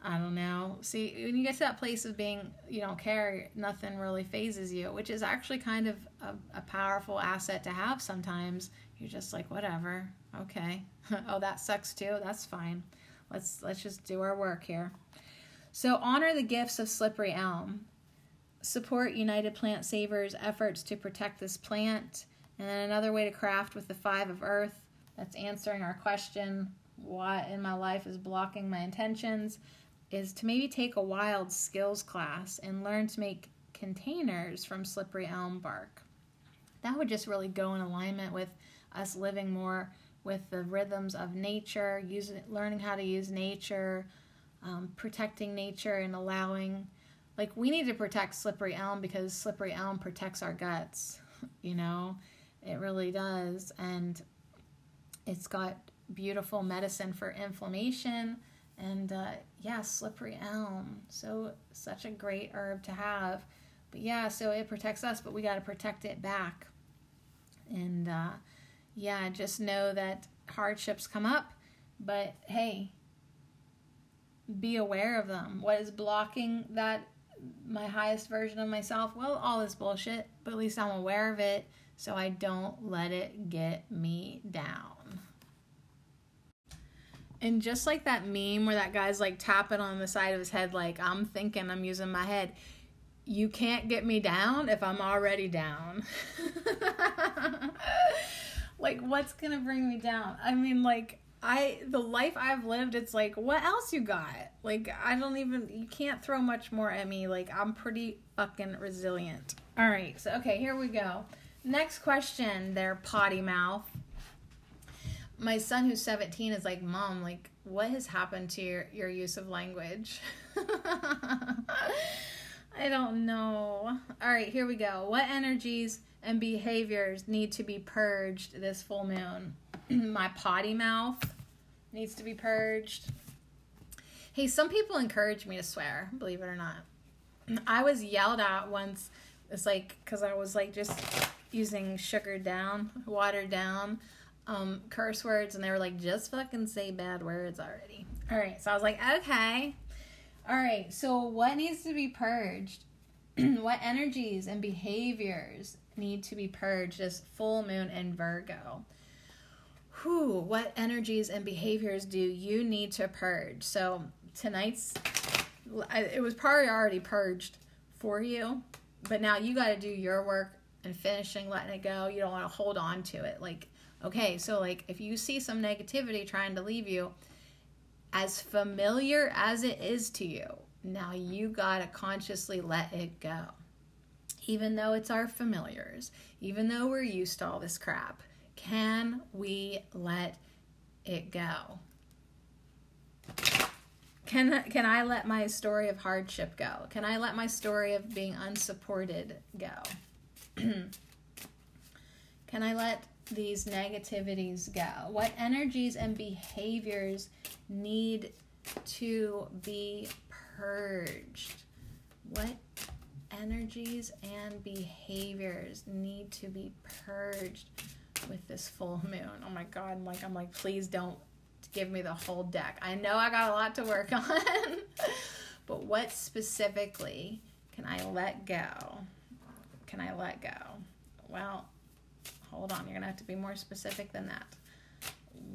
I don't know. See, when you get to that place of being, you don't care, nothing really fazes you, which is actually kind of a, a powerful asset to have sometimes. You're just like, whatever, okay. oh, that sucks too. That's fine. Let's let's just do our work here. So honor the gifts of slippery elm. Support United Plant Savers efforts to protect this plant. And then another way to craft with the five of earth. That's answering our question what in my life is blocking my intentions is to maybe take a wild skills class and learn to make containers from slippery elm bark. That would just really go in alignment with us living more with the rhythms of nature, using, learning how to use nature, um, protecting nature, and allowing. Like we need to protect slippery elm because slippery elm protects our guts. You know, it really does, and it's got beautiful medicine for inflammation. And uh, yeah slippery elm. So such a great herb to have. But yeah so it protects us but we got to protect it back. And uh, yeah just know that hardships come up but hey be aware of them. What is blocking that my highest version of myself well all this bullshit but at least i'm aware of it so i don't let it get me down and just like that meme where that guy's like tapping on the side of his head, like, I'm thinking I'm using my head. You can't get me down if I'm already down. like, what's gonna bring me down? I mean, like, I the life I've lived, it's like, what else you got? Like, I don't even you can't throw much more at me. Like, I'm pretty fucking resilient. All right, so okay, here we go. Next question, there, potty mouth my son who's 17 is like mom like what has happened to your, your use of language i don't know all right here we go what energies and behaviors need to be purged this full moon my potty mouth needs to be purged hey some people encourage me to swear believe it or not i was yelled at once it's like because i was like just using sugar down watered down um, curse words, and they were like, just fucking say bad words already. All right, so I was like, okay. All right, so what needs to be purged? what energies and behaviors need to be purged this full moon in Virgo? What energies and behaviors do you need to purge? So tonight's, it was probably already purged for you, but now you got to do your work and finishing letting it go. You don't want to hold on to it. Like, Okay, so like if you see some negativity trying to leave you, as familiar as it is to you, now you got to consciously let it go. Even though it's our familiars, even though we're used to all this crap, can we let it go? Can, can I let my story of hardship go? Can I let my story of being unsupported go? can I let these negativities go? What energies and behaviors need to be purged? What energies and behaviors need to be purged with this full moon? Oh my god, like I'm like please don't give me the whole deck. I know I got a lot to work on. but what specifically can I let go? Can I let go? Well, hold on, you're going to have to be more specific than that.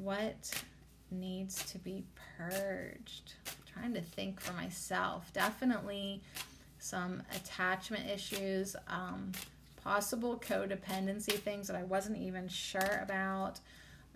What needs to be purged? I'm trying to think for myself. Definitely some attachment issues, um, possible codependency things that I wasn't even sure about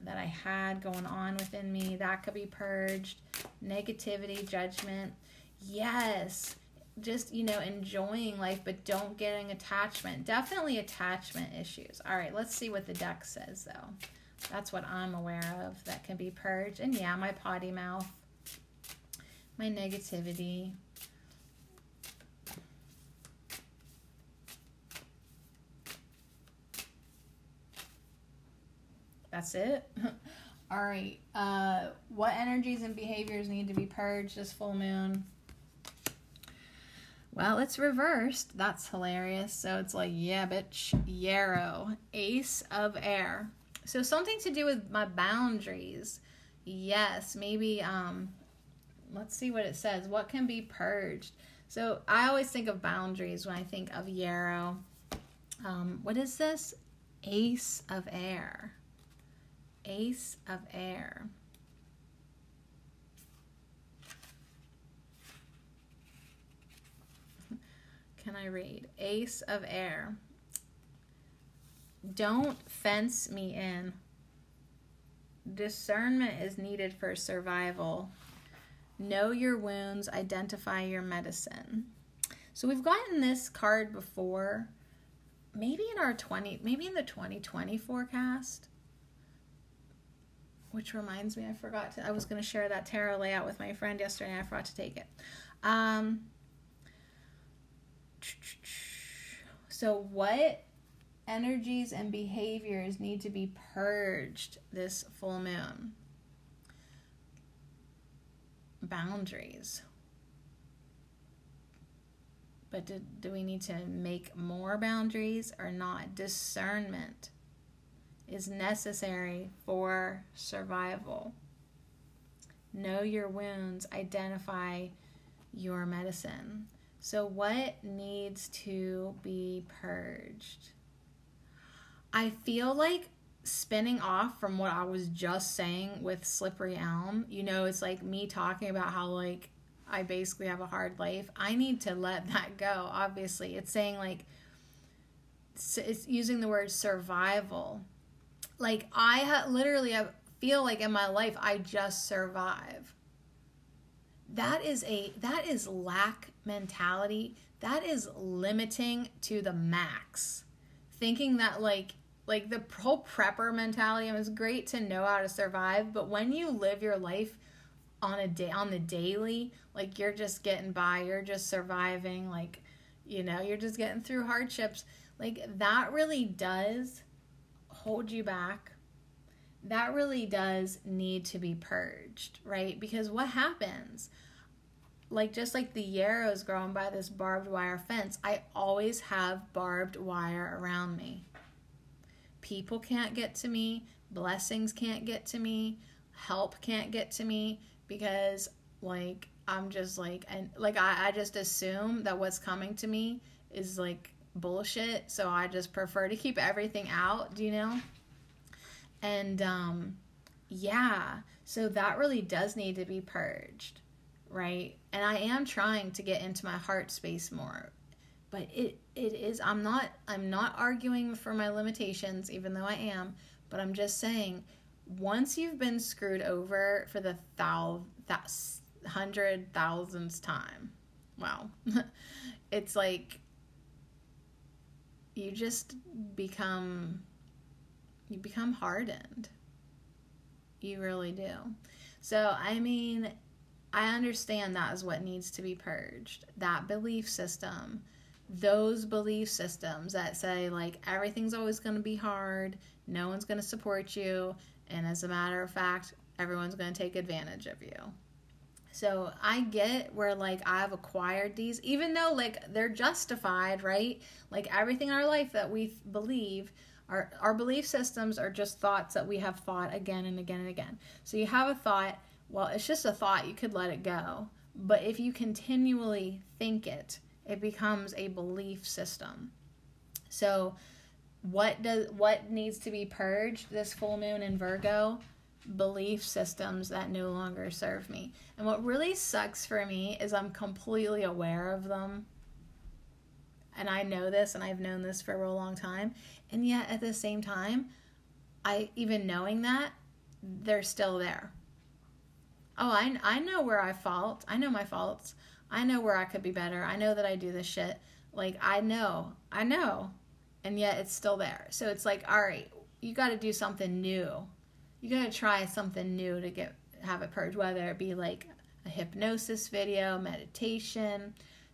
that I had going on within me. That could be purged. Negativity, judgment. Yes. Just, you know, enjoying life, but don't getting attachment. Definitely attachment issues. All right, let's see what the deck says, though. That's what I'm aware of that can be purged. And yeah, my potty mouth, my negativity. That's it. All right. Uh, what energies and behaviors need to be purged this full moon? Well, it's reversed. That's hilarious. So it's like, yeah, bitch, yarrow, ace of air. So something to do with my boundaries. Yes, maybe um let's see what it says. What can be purged? So I always think of boundaries when I think of yarrow. Um, what is this? Ace of air. Ace of Air. Can I read? Ace of Air. Don't fence me in. Discernment is needed for survival. Know your wounds, identify your medicine. So we've gotten this card before, maybe in our 20, maybe in the 2020 forecast which reminds me, I forgot to, I was going to share that tarot layout with my friend yesterday I forgot to take it. Um, so, what energies and behaviors need to be purged this full moon? Boundaries. But do, do we need to make more boundaries or not? Discernment is necessary for survival. Know your wounds, identify your medicine. So, what needs to be purged? I feel like spinning off from what I was just saying with Slippery Elm, you know, it's like me talking about how, like, I basically have a hard life. I need to let that go, obviously. It's saying, like, it's using the word survival like I ha- literally I feel like in my life I just survive. That is a that is lack mentality. That is limiting to the max. Thinking that like like the whole prepper mentality it was great to know how to survive, but when you live your life on a day on the daily, like you're just getting by, you're just surviving, like you know, you're just getting through hardships. Like that really does hold you back, that really does need to be purged, right? Because what happens? Like, just like the yarrows growing by this barbed wire fence, I always have barbed wire around me. People can't get to me, blessings can't get to me, help can't get to me because, like, I'm just like, and like, I, I just assume that what's coming to me is like bullshit. So I just prefer to keep everything out, do you know? And um, yeah, so that really does need to be purged, right? And I am trying to get into my heart space more. But it it is I'm not I'm not arguing for my limitations even though I am, but I'm just saying once you've been screwed over for the thou that hundred thousandth time, wow, it's like you just become you become hardened. You really do. So, I mean, I understand that is what needs to be purged. That belief system, those belief systems that say, like, everything's always going to be hard, no one's going to support you, and as a matter of fact, everyone's going to take advantage of you. So I get where like I've acquired these, even though like they're justified, right? Like everything in our life that we believe, our our belief systems are just thoughts that we have thought again and again and again. So you have a thought, well, it's just a thought, you could let it go. But if you continually think it, it becomes a belief system. So what does what needs to be purged this full moon in Virgo? Belief systems that no longer serve me. And what really sucks for me is I'm completely aware of them. And I know this and I've known this for a real long time. And yet at the same time, I even knowing that, they're still there. Oh, I, I know where I fault. I know my faults. I know where I could be better. I know that I do this shit. Like, I know. I know. And yet it's still there. So it's like, all right, you got to do something new you gotta try something new to get have it purge, whether it be like a hypnosis video, meditation,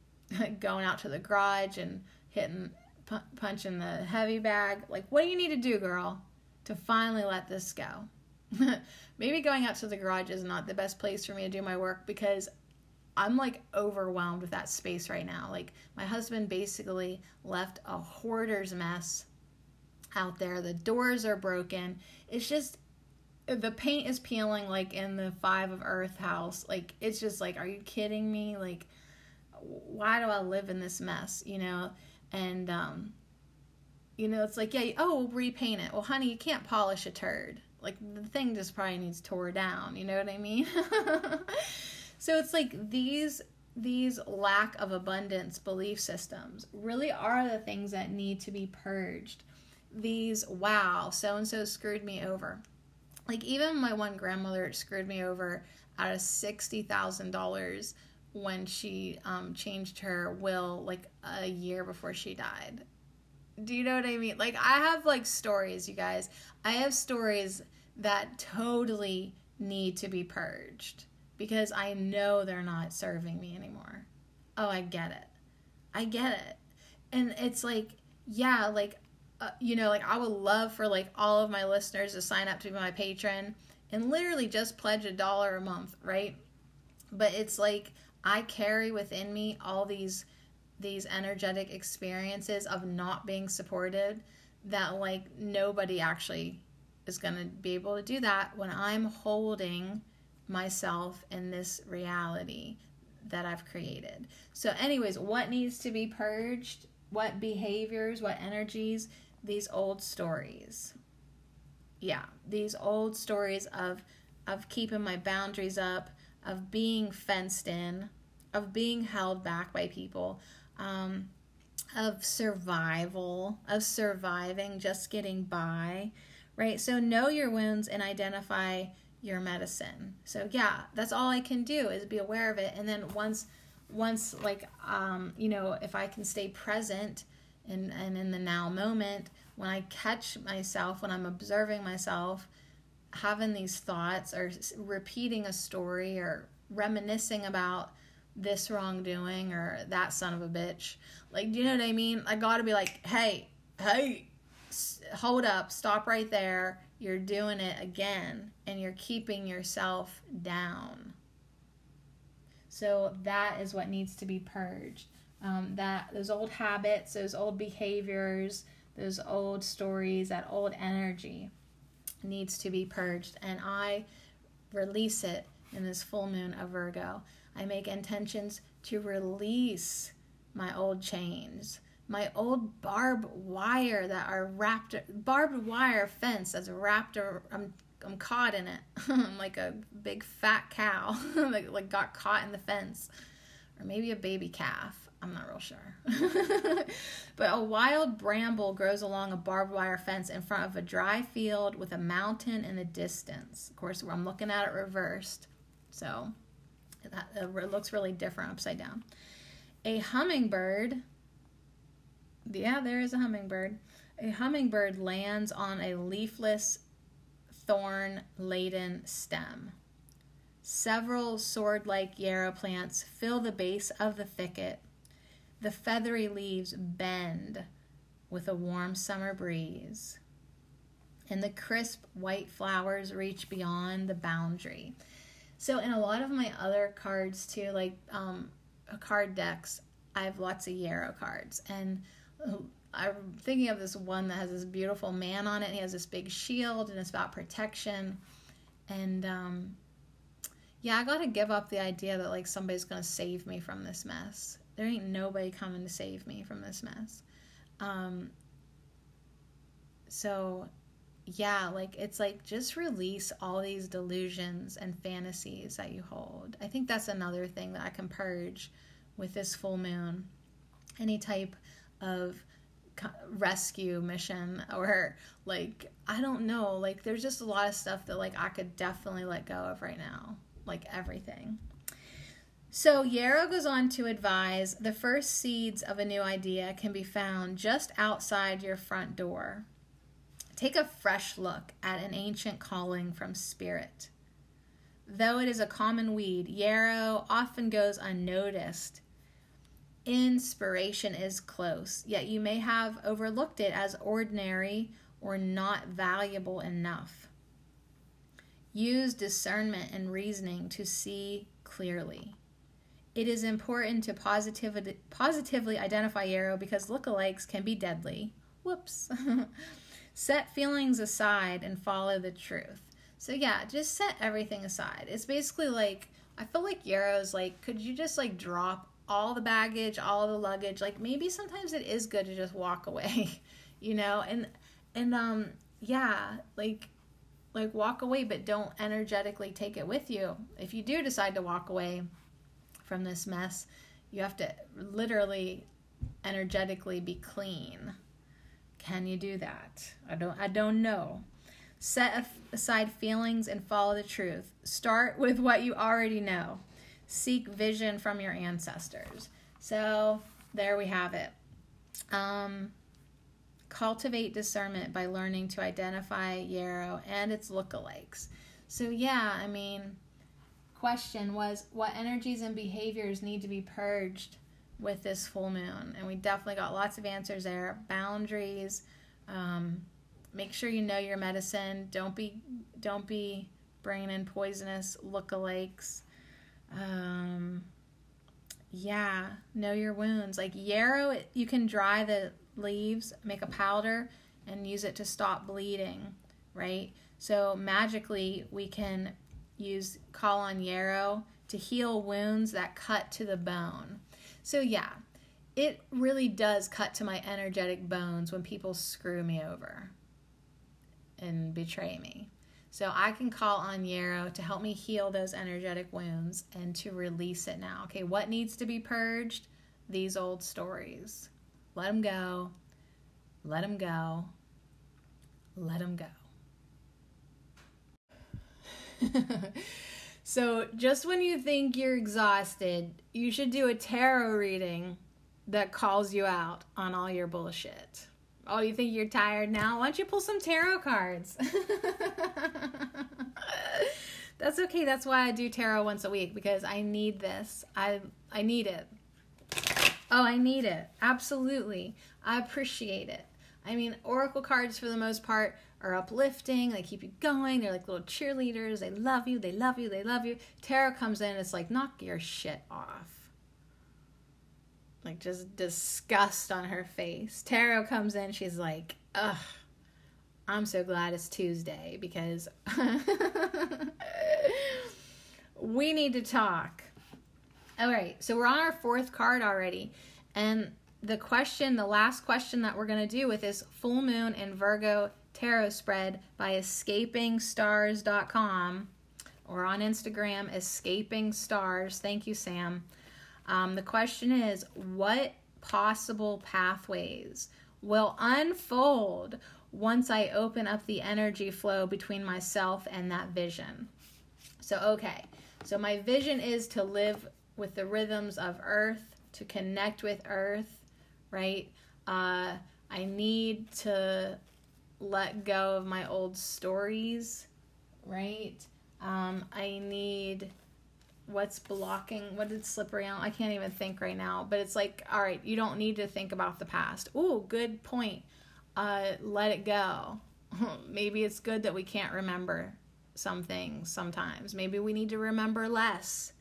going out to the garage and hitting pu- punching the heavy bag. Like, what do you need to do, girl, to finally let this go? Maybe going out to the garage is not the best place for me to do my work because I'm like overwhelmed with that space right now. Like, my husband basically left a hoarder's mess out there. The doors are broken. It's just the paint is peeling like in the five of earth house. Like it's just like are you kidding me? Like why do i live in this mess you know? And um you know it's like yeah oh we'll repaint it. Well honey you can't polish a turd. Like the thing just probably needs tore down. You know what i mean? So it's like these these lack of abundance belief systems really are the things that need to be purged. These wow so and so screwed me over like even my one grandmother screwed me over out of sixty thousand dollars when she um, changed her will like a year before she died. Do you know what I mean? Like I have like stories, you guys. I have stories that totally need to be purged because I know they're not serving me anymore. Oh, I get it. I get it. And it's like, yeah, like uh, you know, like I would love for like all of my listeners to sign up to be my patron and literally just pledge a dollar a month, right? But it's like I carry within me all these these energetic experiences of not being supported that like nobody actually is going to be able to do that when I'm holding myself in this reality that I've created. So anyways, what needs to be purged? What behaviors, what energies these old stories. Yeah, these old stories of of keeping my boundaries up, of being fenced in, of being held back by people, um, of survival, of surviving, just getting by, right? So know your wounds and identify your medicine. So yeah, that's all I can do is be aware of it, and then once once like um, you know if I can stay present and, and in the now moment, when I catch myself, when I'm observing myself, having these thoughts or repeating a story or reminiscing about this wrongdoing or that son of a bitch. Like, do you know what I mean? I gotta be like, hey, hey, hold up, stop right there. You're doing it again and you're keeping yourself down. So that is what needs to be purged um, that those old habits, those old behaviors, those old stories, that old energy needs to be purged. And I release it in this full moon of Virgo. I make intentions to release my old chains, my old barbed wire that are wrapped, barbed wire fence that's wrapped. Or, I'm I'm caught in it. I'm like a big fat cow, like like got caught in the fence or maybe a baby calf. I'm not real sure. but a wild bramble grows along a barbed wire fence in front of a dry field with a mountain in the distance. Of course, I'm looking at it reversed, so that it looks really different upside down. A hummingbird, yeah, there is a hummingbird. A hummingbird lands on a leafless, thorn laden stem. Several sword like yarrow plants fill the base of the thicket the feathery leaves bend with a warm summer breeze, and the crisp white flowers reach beyond the boundary. So, in a lot of my other cards, too, like um, card decks, I have lots of yarrow cards. And uh, I'm thinking of this one that has this beautiful man on it. He has this big shield, and it's about protection. And um, yeah, I got to give up the idea that like somebody's going to save me from this mess there ain't nobody coming to save me from this mess. Um, so, yeah, like it's like just release all these delusions and fantasies that you hold. I think that's another thing that I can purge with this full moon. Any type of rescue mission or like I don't know, like there's just a lot of stuff that like I could definitely let go of right now, like everything. So Yarrow goes on to advise the first seeds of a new idea can be found just outside your front door. Take a fresh look at an ancient calling from spirit. Though it is a common weed, yarrow often goes unnoticed. Inspiration is close, yet you may have overlooked it as ordinary or not valuable enough. Use discernment and reasoning to see clearly. It is important to positively, positively identify yarrow because lookalikes can be deadly. Whoops. set feelings aside and follow the truth. So yeah, just set everything aside. It's basically like I feel like yarrow's like could you just like drop all the baggage, all the luggage? Like maybe sometimes it is good to just walk away, you know? And and um yeah, like like walk away but don't energetically take it with you. If you do decide to walk away, from this mess, you have to literally energetically be clean. Can you do that? I don't I don't know. Set aside feelings and follow the truth. Start with what you already know. Seek vision from your ancestors. So, there we have it. Um, cultivate discernment by learning to identify yarrow and its lookalikes. So, yeah, I mean, question was what energies and behaviors need to be purged with this full moon. And we definitely got lots of answers there. Boundaries um, make sure you know your medicine. Don't be don't be bringing in poisonous lookalikes. Um, yeah know your wounds. Like yarrow you can dry the leaves make a powder and use it to stop bleeding right? So magically we can use call on yarrow to heal wounds that cut to the bone. So, yeah, it really does cut to my energetic bones when people screw me over and betray me. So, I can call on yarrow to help me heal those energetic wounds and to release it now. Okay, what needs to be purged? These old stories. Let them go. Let them go. Let them go. so, just when you think you're exhausted, you should do a tarot reading that calls you out on all your bullshit. Oh, you think you're tired now? Why don't you pull some tarot cards? That's okay. That's why I do tarot once a week because I need this. I I need it. Oh, I need it. Absolutely. I appreciate it. I mean, oracle cards for the most part are uplifting. They keep you going. They're like little cheerleaders. They love you. They love you. They love you. Tarot comes in. It's like knock your shit off. Like just disgust on her face. Tarot comes in. She's like, ugh. I'm so glad it's Tuesday because we need to talk. All right, so we're on our fourth card already. And the question, the last question that we're going to do with this full moon in Virgo tarot spread by escapingstars.com or on Instagram, escaping stars. Thank you, Sam. Um, the question is, what possible pathways will unfold once I open up the energy flow between myself and that vision? So, okay, so my vision is to live with the rhythms of earth, to connect with earth, right? Uh, I need to let go of my old stories, right? Um, I need what's blocking what did slippery elm i can't even think right now but it's like all right you don't need to think about the past. Oh good point. Uh, let it go. Maybe it's good that we can't remember some things sometimes. Maybe we need to remember less.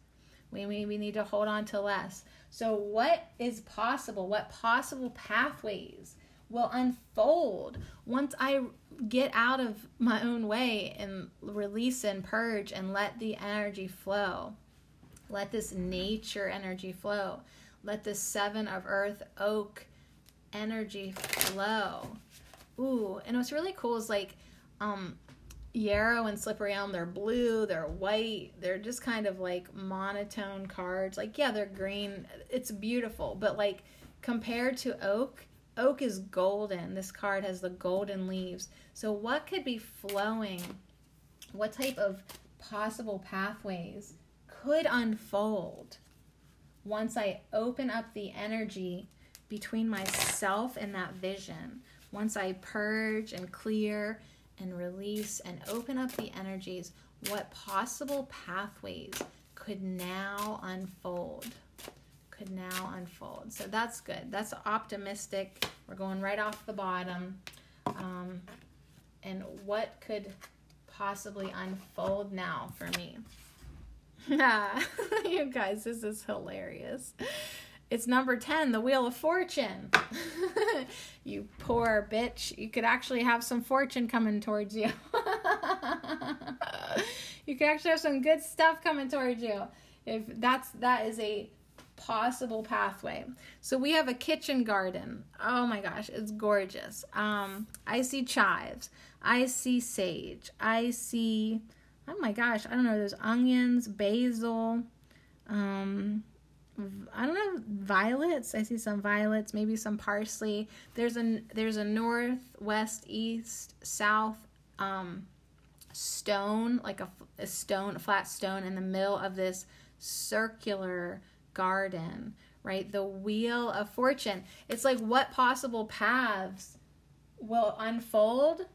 We maybe need to hold on to less. So what is possible? What possible pathways will unfold once i get out of my own way and release and purge and let the energy flow let this nature energy flow. Let the seven of earth oak energy flow. Ooh, and what's really cool is like um Yarrow and Slippery Elm, they're blue, they're white, they're just kind of like monotone cards. Like, yeah, they're green. It's beautiful, but like compared to Oak, Oak is golden. This card has the golden leaves. So, what could be flowing? What type of possible pathways could unfold once I open up the energy between myself and that vision. Once I purge and clear and release and open up the energies, what possible pathways could now unfold? Could now unfold. So that's good. That's optimistic. We're going right off the bottom. Um, and what could possibly unfold now for me? you guys, this is hilarious. It's number 10, the Wheel of Fortune. you poor bitch. You could actually have some fortune coming towards you. you could actually have some good stuff coming towards you. If that's that is a possible pathway. So we have a kitchen garden. Oh my gosh, it's gorgeous. Um I see chives. I see sage. I see oh my gosh, I don't know, there's onions, basil, um, I don't know, violets. I see some violets, maybe some parsley. There's a there's a north, west, east, south um, stone, like a, a stone, a flat stone in the middle of this circular garden, right? The wheel of fortune. It's like what possible paths will unfold?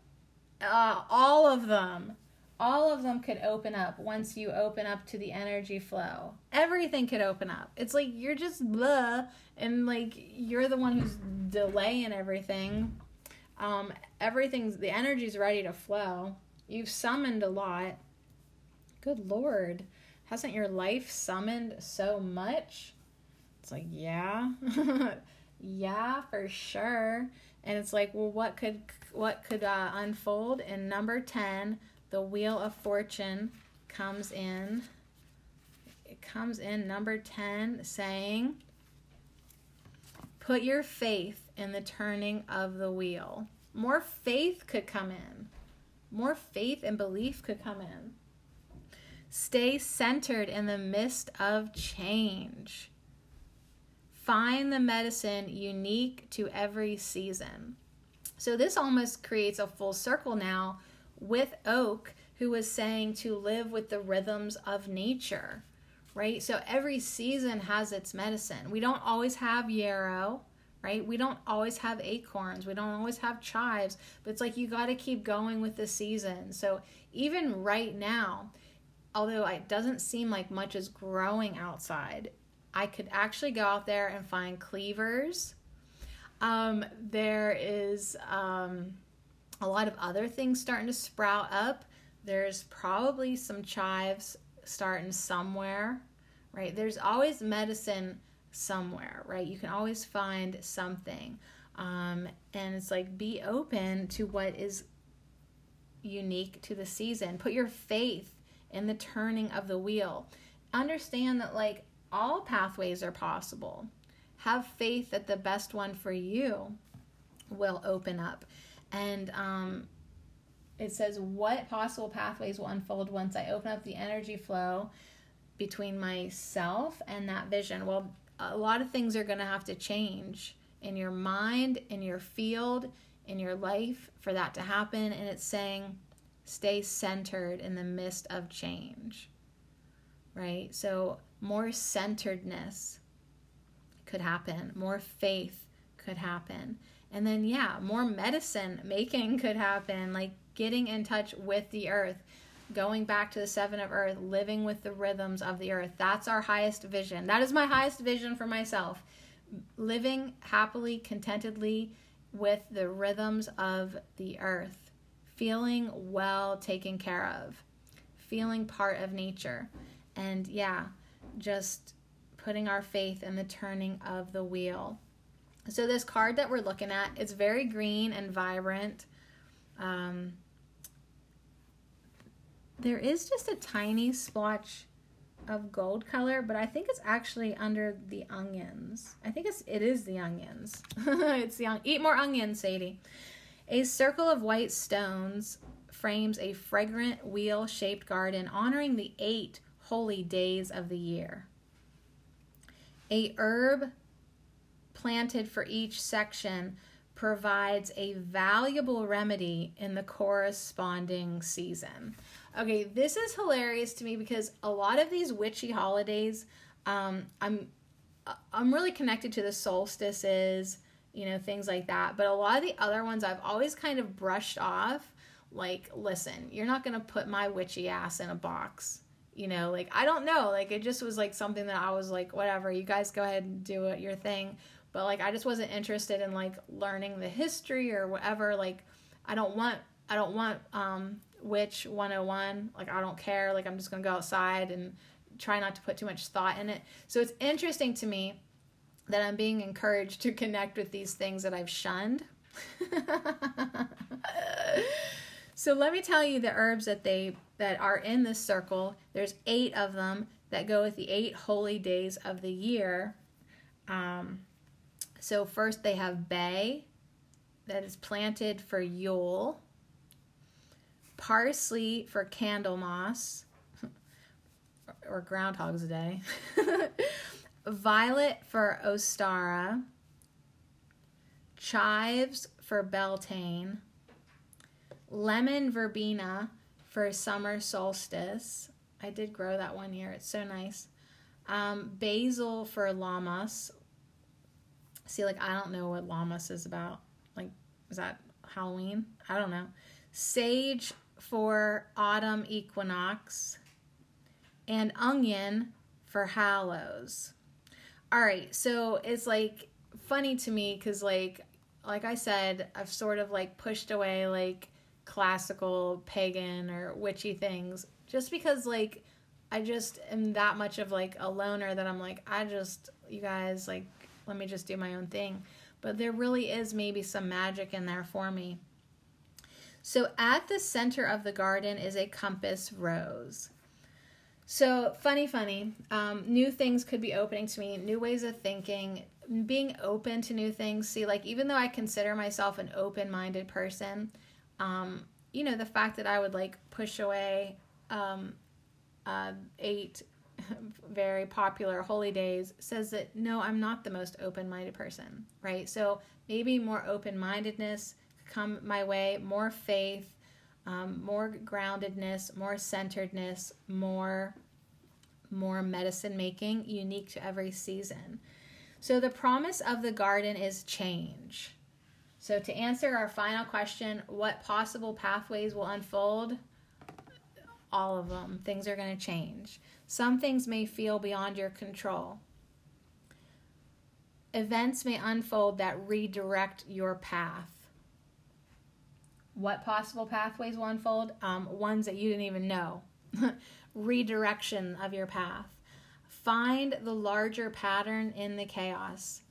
Uh, all of them all of them could open up once you open up to the energy flow. Everything could open up. It's like you're just blah, and like you're the one who's delaying everything. Um, everything's the energy's ready to flow. You've summoned a lot. Good lord, hasn't your life summoned so much? It's like yeah, yeah, for sure. And it's like, well, what could what could uh, unfold in number ten? the Wheel of Fortune comes in. It comes in number 10 saying, Put your faith in the turning of the wheel. More faith could come in. More faith and belief could come in. Stay centered in the midst of change. Find the medicine unique to every season. So, this almost creates a full circle now with Oak, who was saying to live with the rhythms of nature, right? So every season has its medicine. We don't always have yarrow, right? We don't always have acorns. We don't always have chives, but it's like you got to keep going with the season. So even right now, although it doesn't seem like much is growing outside, I could actually go out there and find cleavers. Um, there is um, a lot of other things starting to sprout up. There's probably some chives starting somewhere, right? There's always medicine somewhere, right? You can always find something. Um, and it's like be open to what is unique to the season. Put your faith in the turning of the wheel. Understand that, like, all pathways are possible. Have faith that the best one for you will open up. And um, it says, What possible pathways will unfold once I open up the energy flow between myself and that vision? Well, a lot of things are going to have to change in your mind, in your field, in your life for that to happen. And it's saying, stay centered in the midst of change, right? So, more centeredness could happen, more faith could happen. And then, yeah, more medicine making could happen, like getting in touch with the earth, going back to the seven of earth, living with the rhythms of the earth. That's our highest vision. That is my highest vision for myself. Living happily, contentedly with the rhythms of the earth, feeling well taken care of, feeling part of nature. And yeah, just putting our faith in the turning of the wheel. So this card that we're looking at, it's very green and vibrant. Um, there is just a tiny splotch of gold color, but I think it's actually under the onions. I think it's it is the onions. it's the eat more onions, Sadie. A circle of white stones frames a fragrant wheel-shaped garden honoring the 8 holy days of the year. A herb planted for each section provides a valuable remedy in the corresponding season. Okay, this is hilarious to me because a lot of these witchy holidays, um, I'm I'm really connected to the solstices, you know, things like that. But a lot of the other ones I've always kind of brushed off. Like, listen, you're not gonna put my witchy ass in a box. You know, like I don't know. Like it just was like something that I was like, whatever, you guys go ahead and do your thing but like I just wasn't interested in like learning the history or whatever. Like I don't want I don't want um witch 101. Like I don't care. Like I'm just gonna go outside and try not to put too much thought in it. So it's interesting to me that I'm being encouraged to connect with these things that I've shunned. so let me tell you the herbs that they that are in this circle. There's eight of them that go with the eight holy days of the year. Um, so first they have bay that is planted for Yule, parsley for Candlemas or Groundhog's Day, violet for Ostara, chives for Beltane, lemon verbena for summer solstice. I did grow that one year. It's so nice. Um, basil for Lammas, See, like, I don't know what Lammas is about. Like, is that Halloween? I don't know. Sage for autumn equinox, and onion for Hallows. All right, so it's like funny to me because, like, like I said, I've sort of like pushed away like classical pagan or witchy things just because like I just am that much of like a loner that I'm like I just you guys like let me just do my own thing. But there really is maybe some magic in there for me. So at the center of the garden is a compass rose. So funny, funny. Um, new things could be opening to me, new ways of thinking, being open to new things. See, like even though I consider myself an open-minded person, um, you know, the fact that I would like push away um, uh, eight very popular holy days says that no, I'm not the most open minded person, right? So maybe more open mindedness come my way, more faith, um, more groundedness, more centeredness, more more medicine making unique to every season. So the promise of the garden is change. So to answer our final question, what possible pathways will unfold? All of them. Things are going to change. Some things may feel beyond your control. Events may unfold that redirect your path. What possible pathways will unfold? Um, ones that you didn't even know. Redirection of your path. Find the larger pattern in the chaos.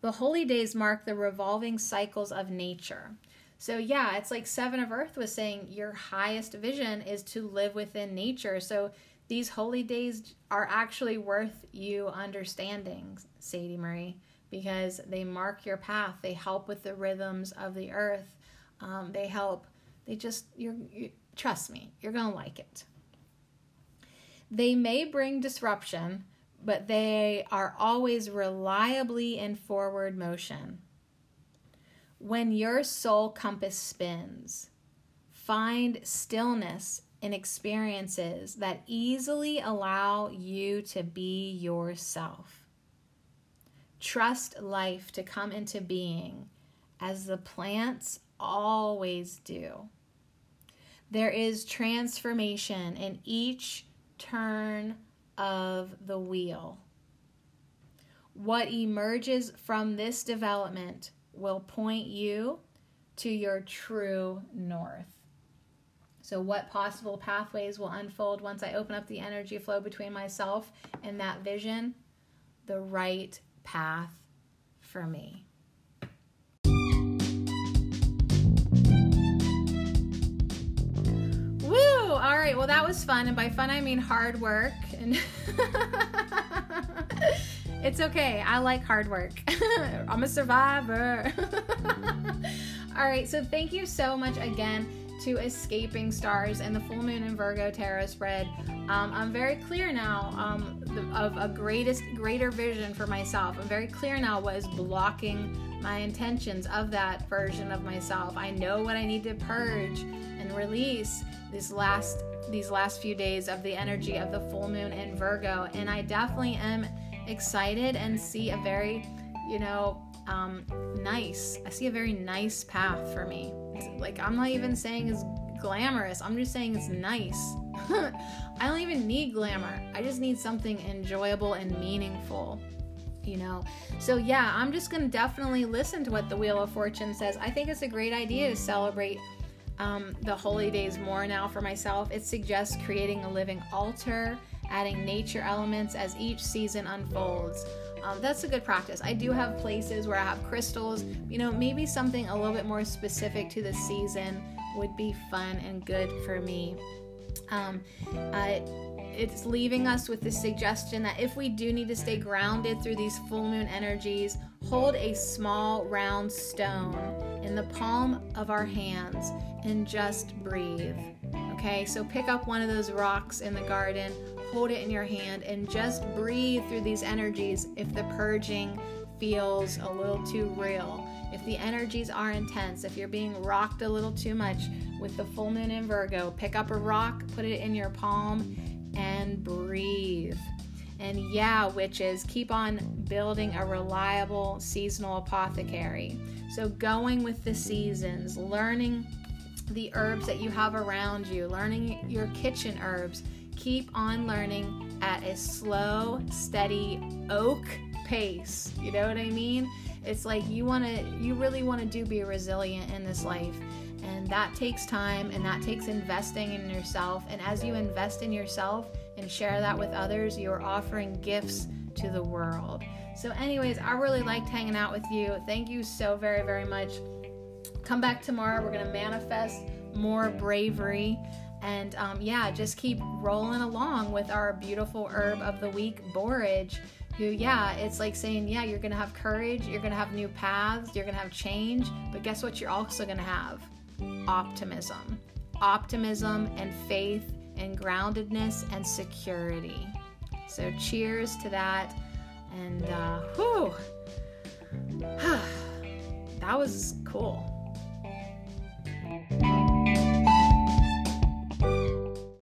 The holy days mark the revolving cycles of nature. So, yeah, it's like Seven of Earth was saying your highest vision is to live within nature. So, these holy days are actually worth you understanding, Sadie Marie, because they mark your path. They help with the rhythms of the earth. Um, they help. They just you're, you trust me, you're gonna like it. They may bring disruption, but they are always reliably in forward motion. When your soul compass spins, find stillness in experiences that easily allow you to be yourself. Trust life to come into being as the plants always do. There is transformation in each turn of the wheel. What emerges from this development will point you to your true north. So, what possible pathways will unfold once I open up the energy flow between myself and that vision? The right path for me. All right, well, that was fun. And by fun, I mean hard work. And it's okay. I like hard work. I'm a survivor. All right, so thank you so much again to Escaping Stars and the Full Moon in Virgo tarot spread. Um, I'm very clear now um, of a greatest, greater vision for myself. I'm very clear now what is blocking my intentions of that version of myself. I know what I need to purge and release these last these last few days of the energy of the full moon in Virgo, and I definitely am excited and see a very, you know, um, nice. I see a very nice path for me. Like, I'm not even saying it's glamorous, I'm just saying it's nice. I don't even need glamour, I just need something enjoyable and meaningful. You know, so yeah, I'm just gonna definitely listen to what the Wheel of Fortune says. I think it's a great idea to celebrate um, the holy days more now for myself. It suggests creating a living altar, adding nature elements as each season unfolds. Um, that's a good practice. I do have places where I have crystals. You know, maybe something a little bit more specific to the season would be fun and good for me. Um, uh, it's leaving us with the suggestion that if we do need to stay grounded through these full moon energies, hold a small round stone in the palm of our hands and just breathe. Okay, so pick up one of those rocks in the garden, hold it in your hand and just breathe through these energies if the purging feels a little too real. If the energies are intense, if you're being rocked a little too much with the full moon in Virgo, pick up a rock, put it in your palm, and breathe. And yeah, witches, keep on building a reliable seasonal apothecary. So, going with the seasons, learning the herbs that you have around you, learning your kitchen herbs, keep on learning at a slow, steady oak pace. You know what I mean? It's like you want to, you really want to do be resilient in this life. And that takes time and that takes investing in yourself. And as you invest in yourself and share that with others, you're offering gifts to the world. So, anyways, I really liked hanging out with you. Thank you so very, very much. Come back tomorrow. We're going to manifest more bravery and um, yeah, just keep rolling along with our beautiful herb of the week, borage. Who, yeah, it's like saying, yeah, you're gonna have courage, you're gonna have new paths, you're gonna have change, but guess what? You're also gonna have optimism. Optimism and faith and groundedness and security. So, cheers to that. And, uh, whew, that was cool.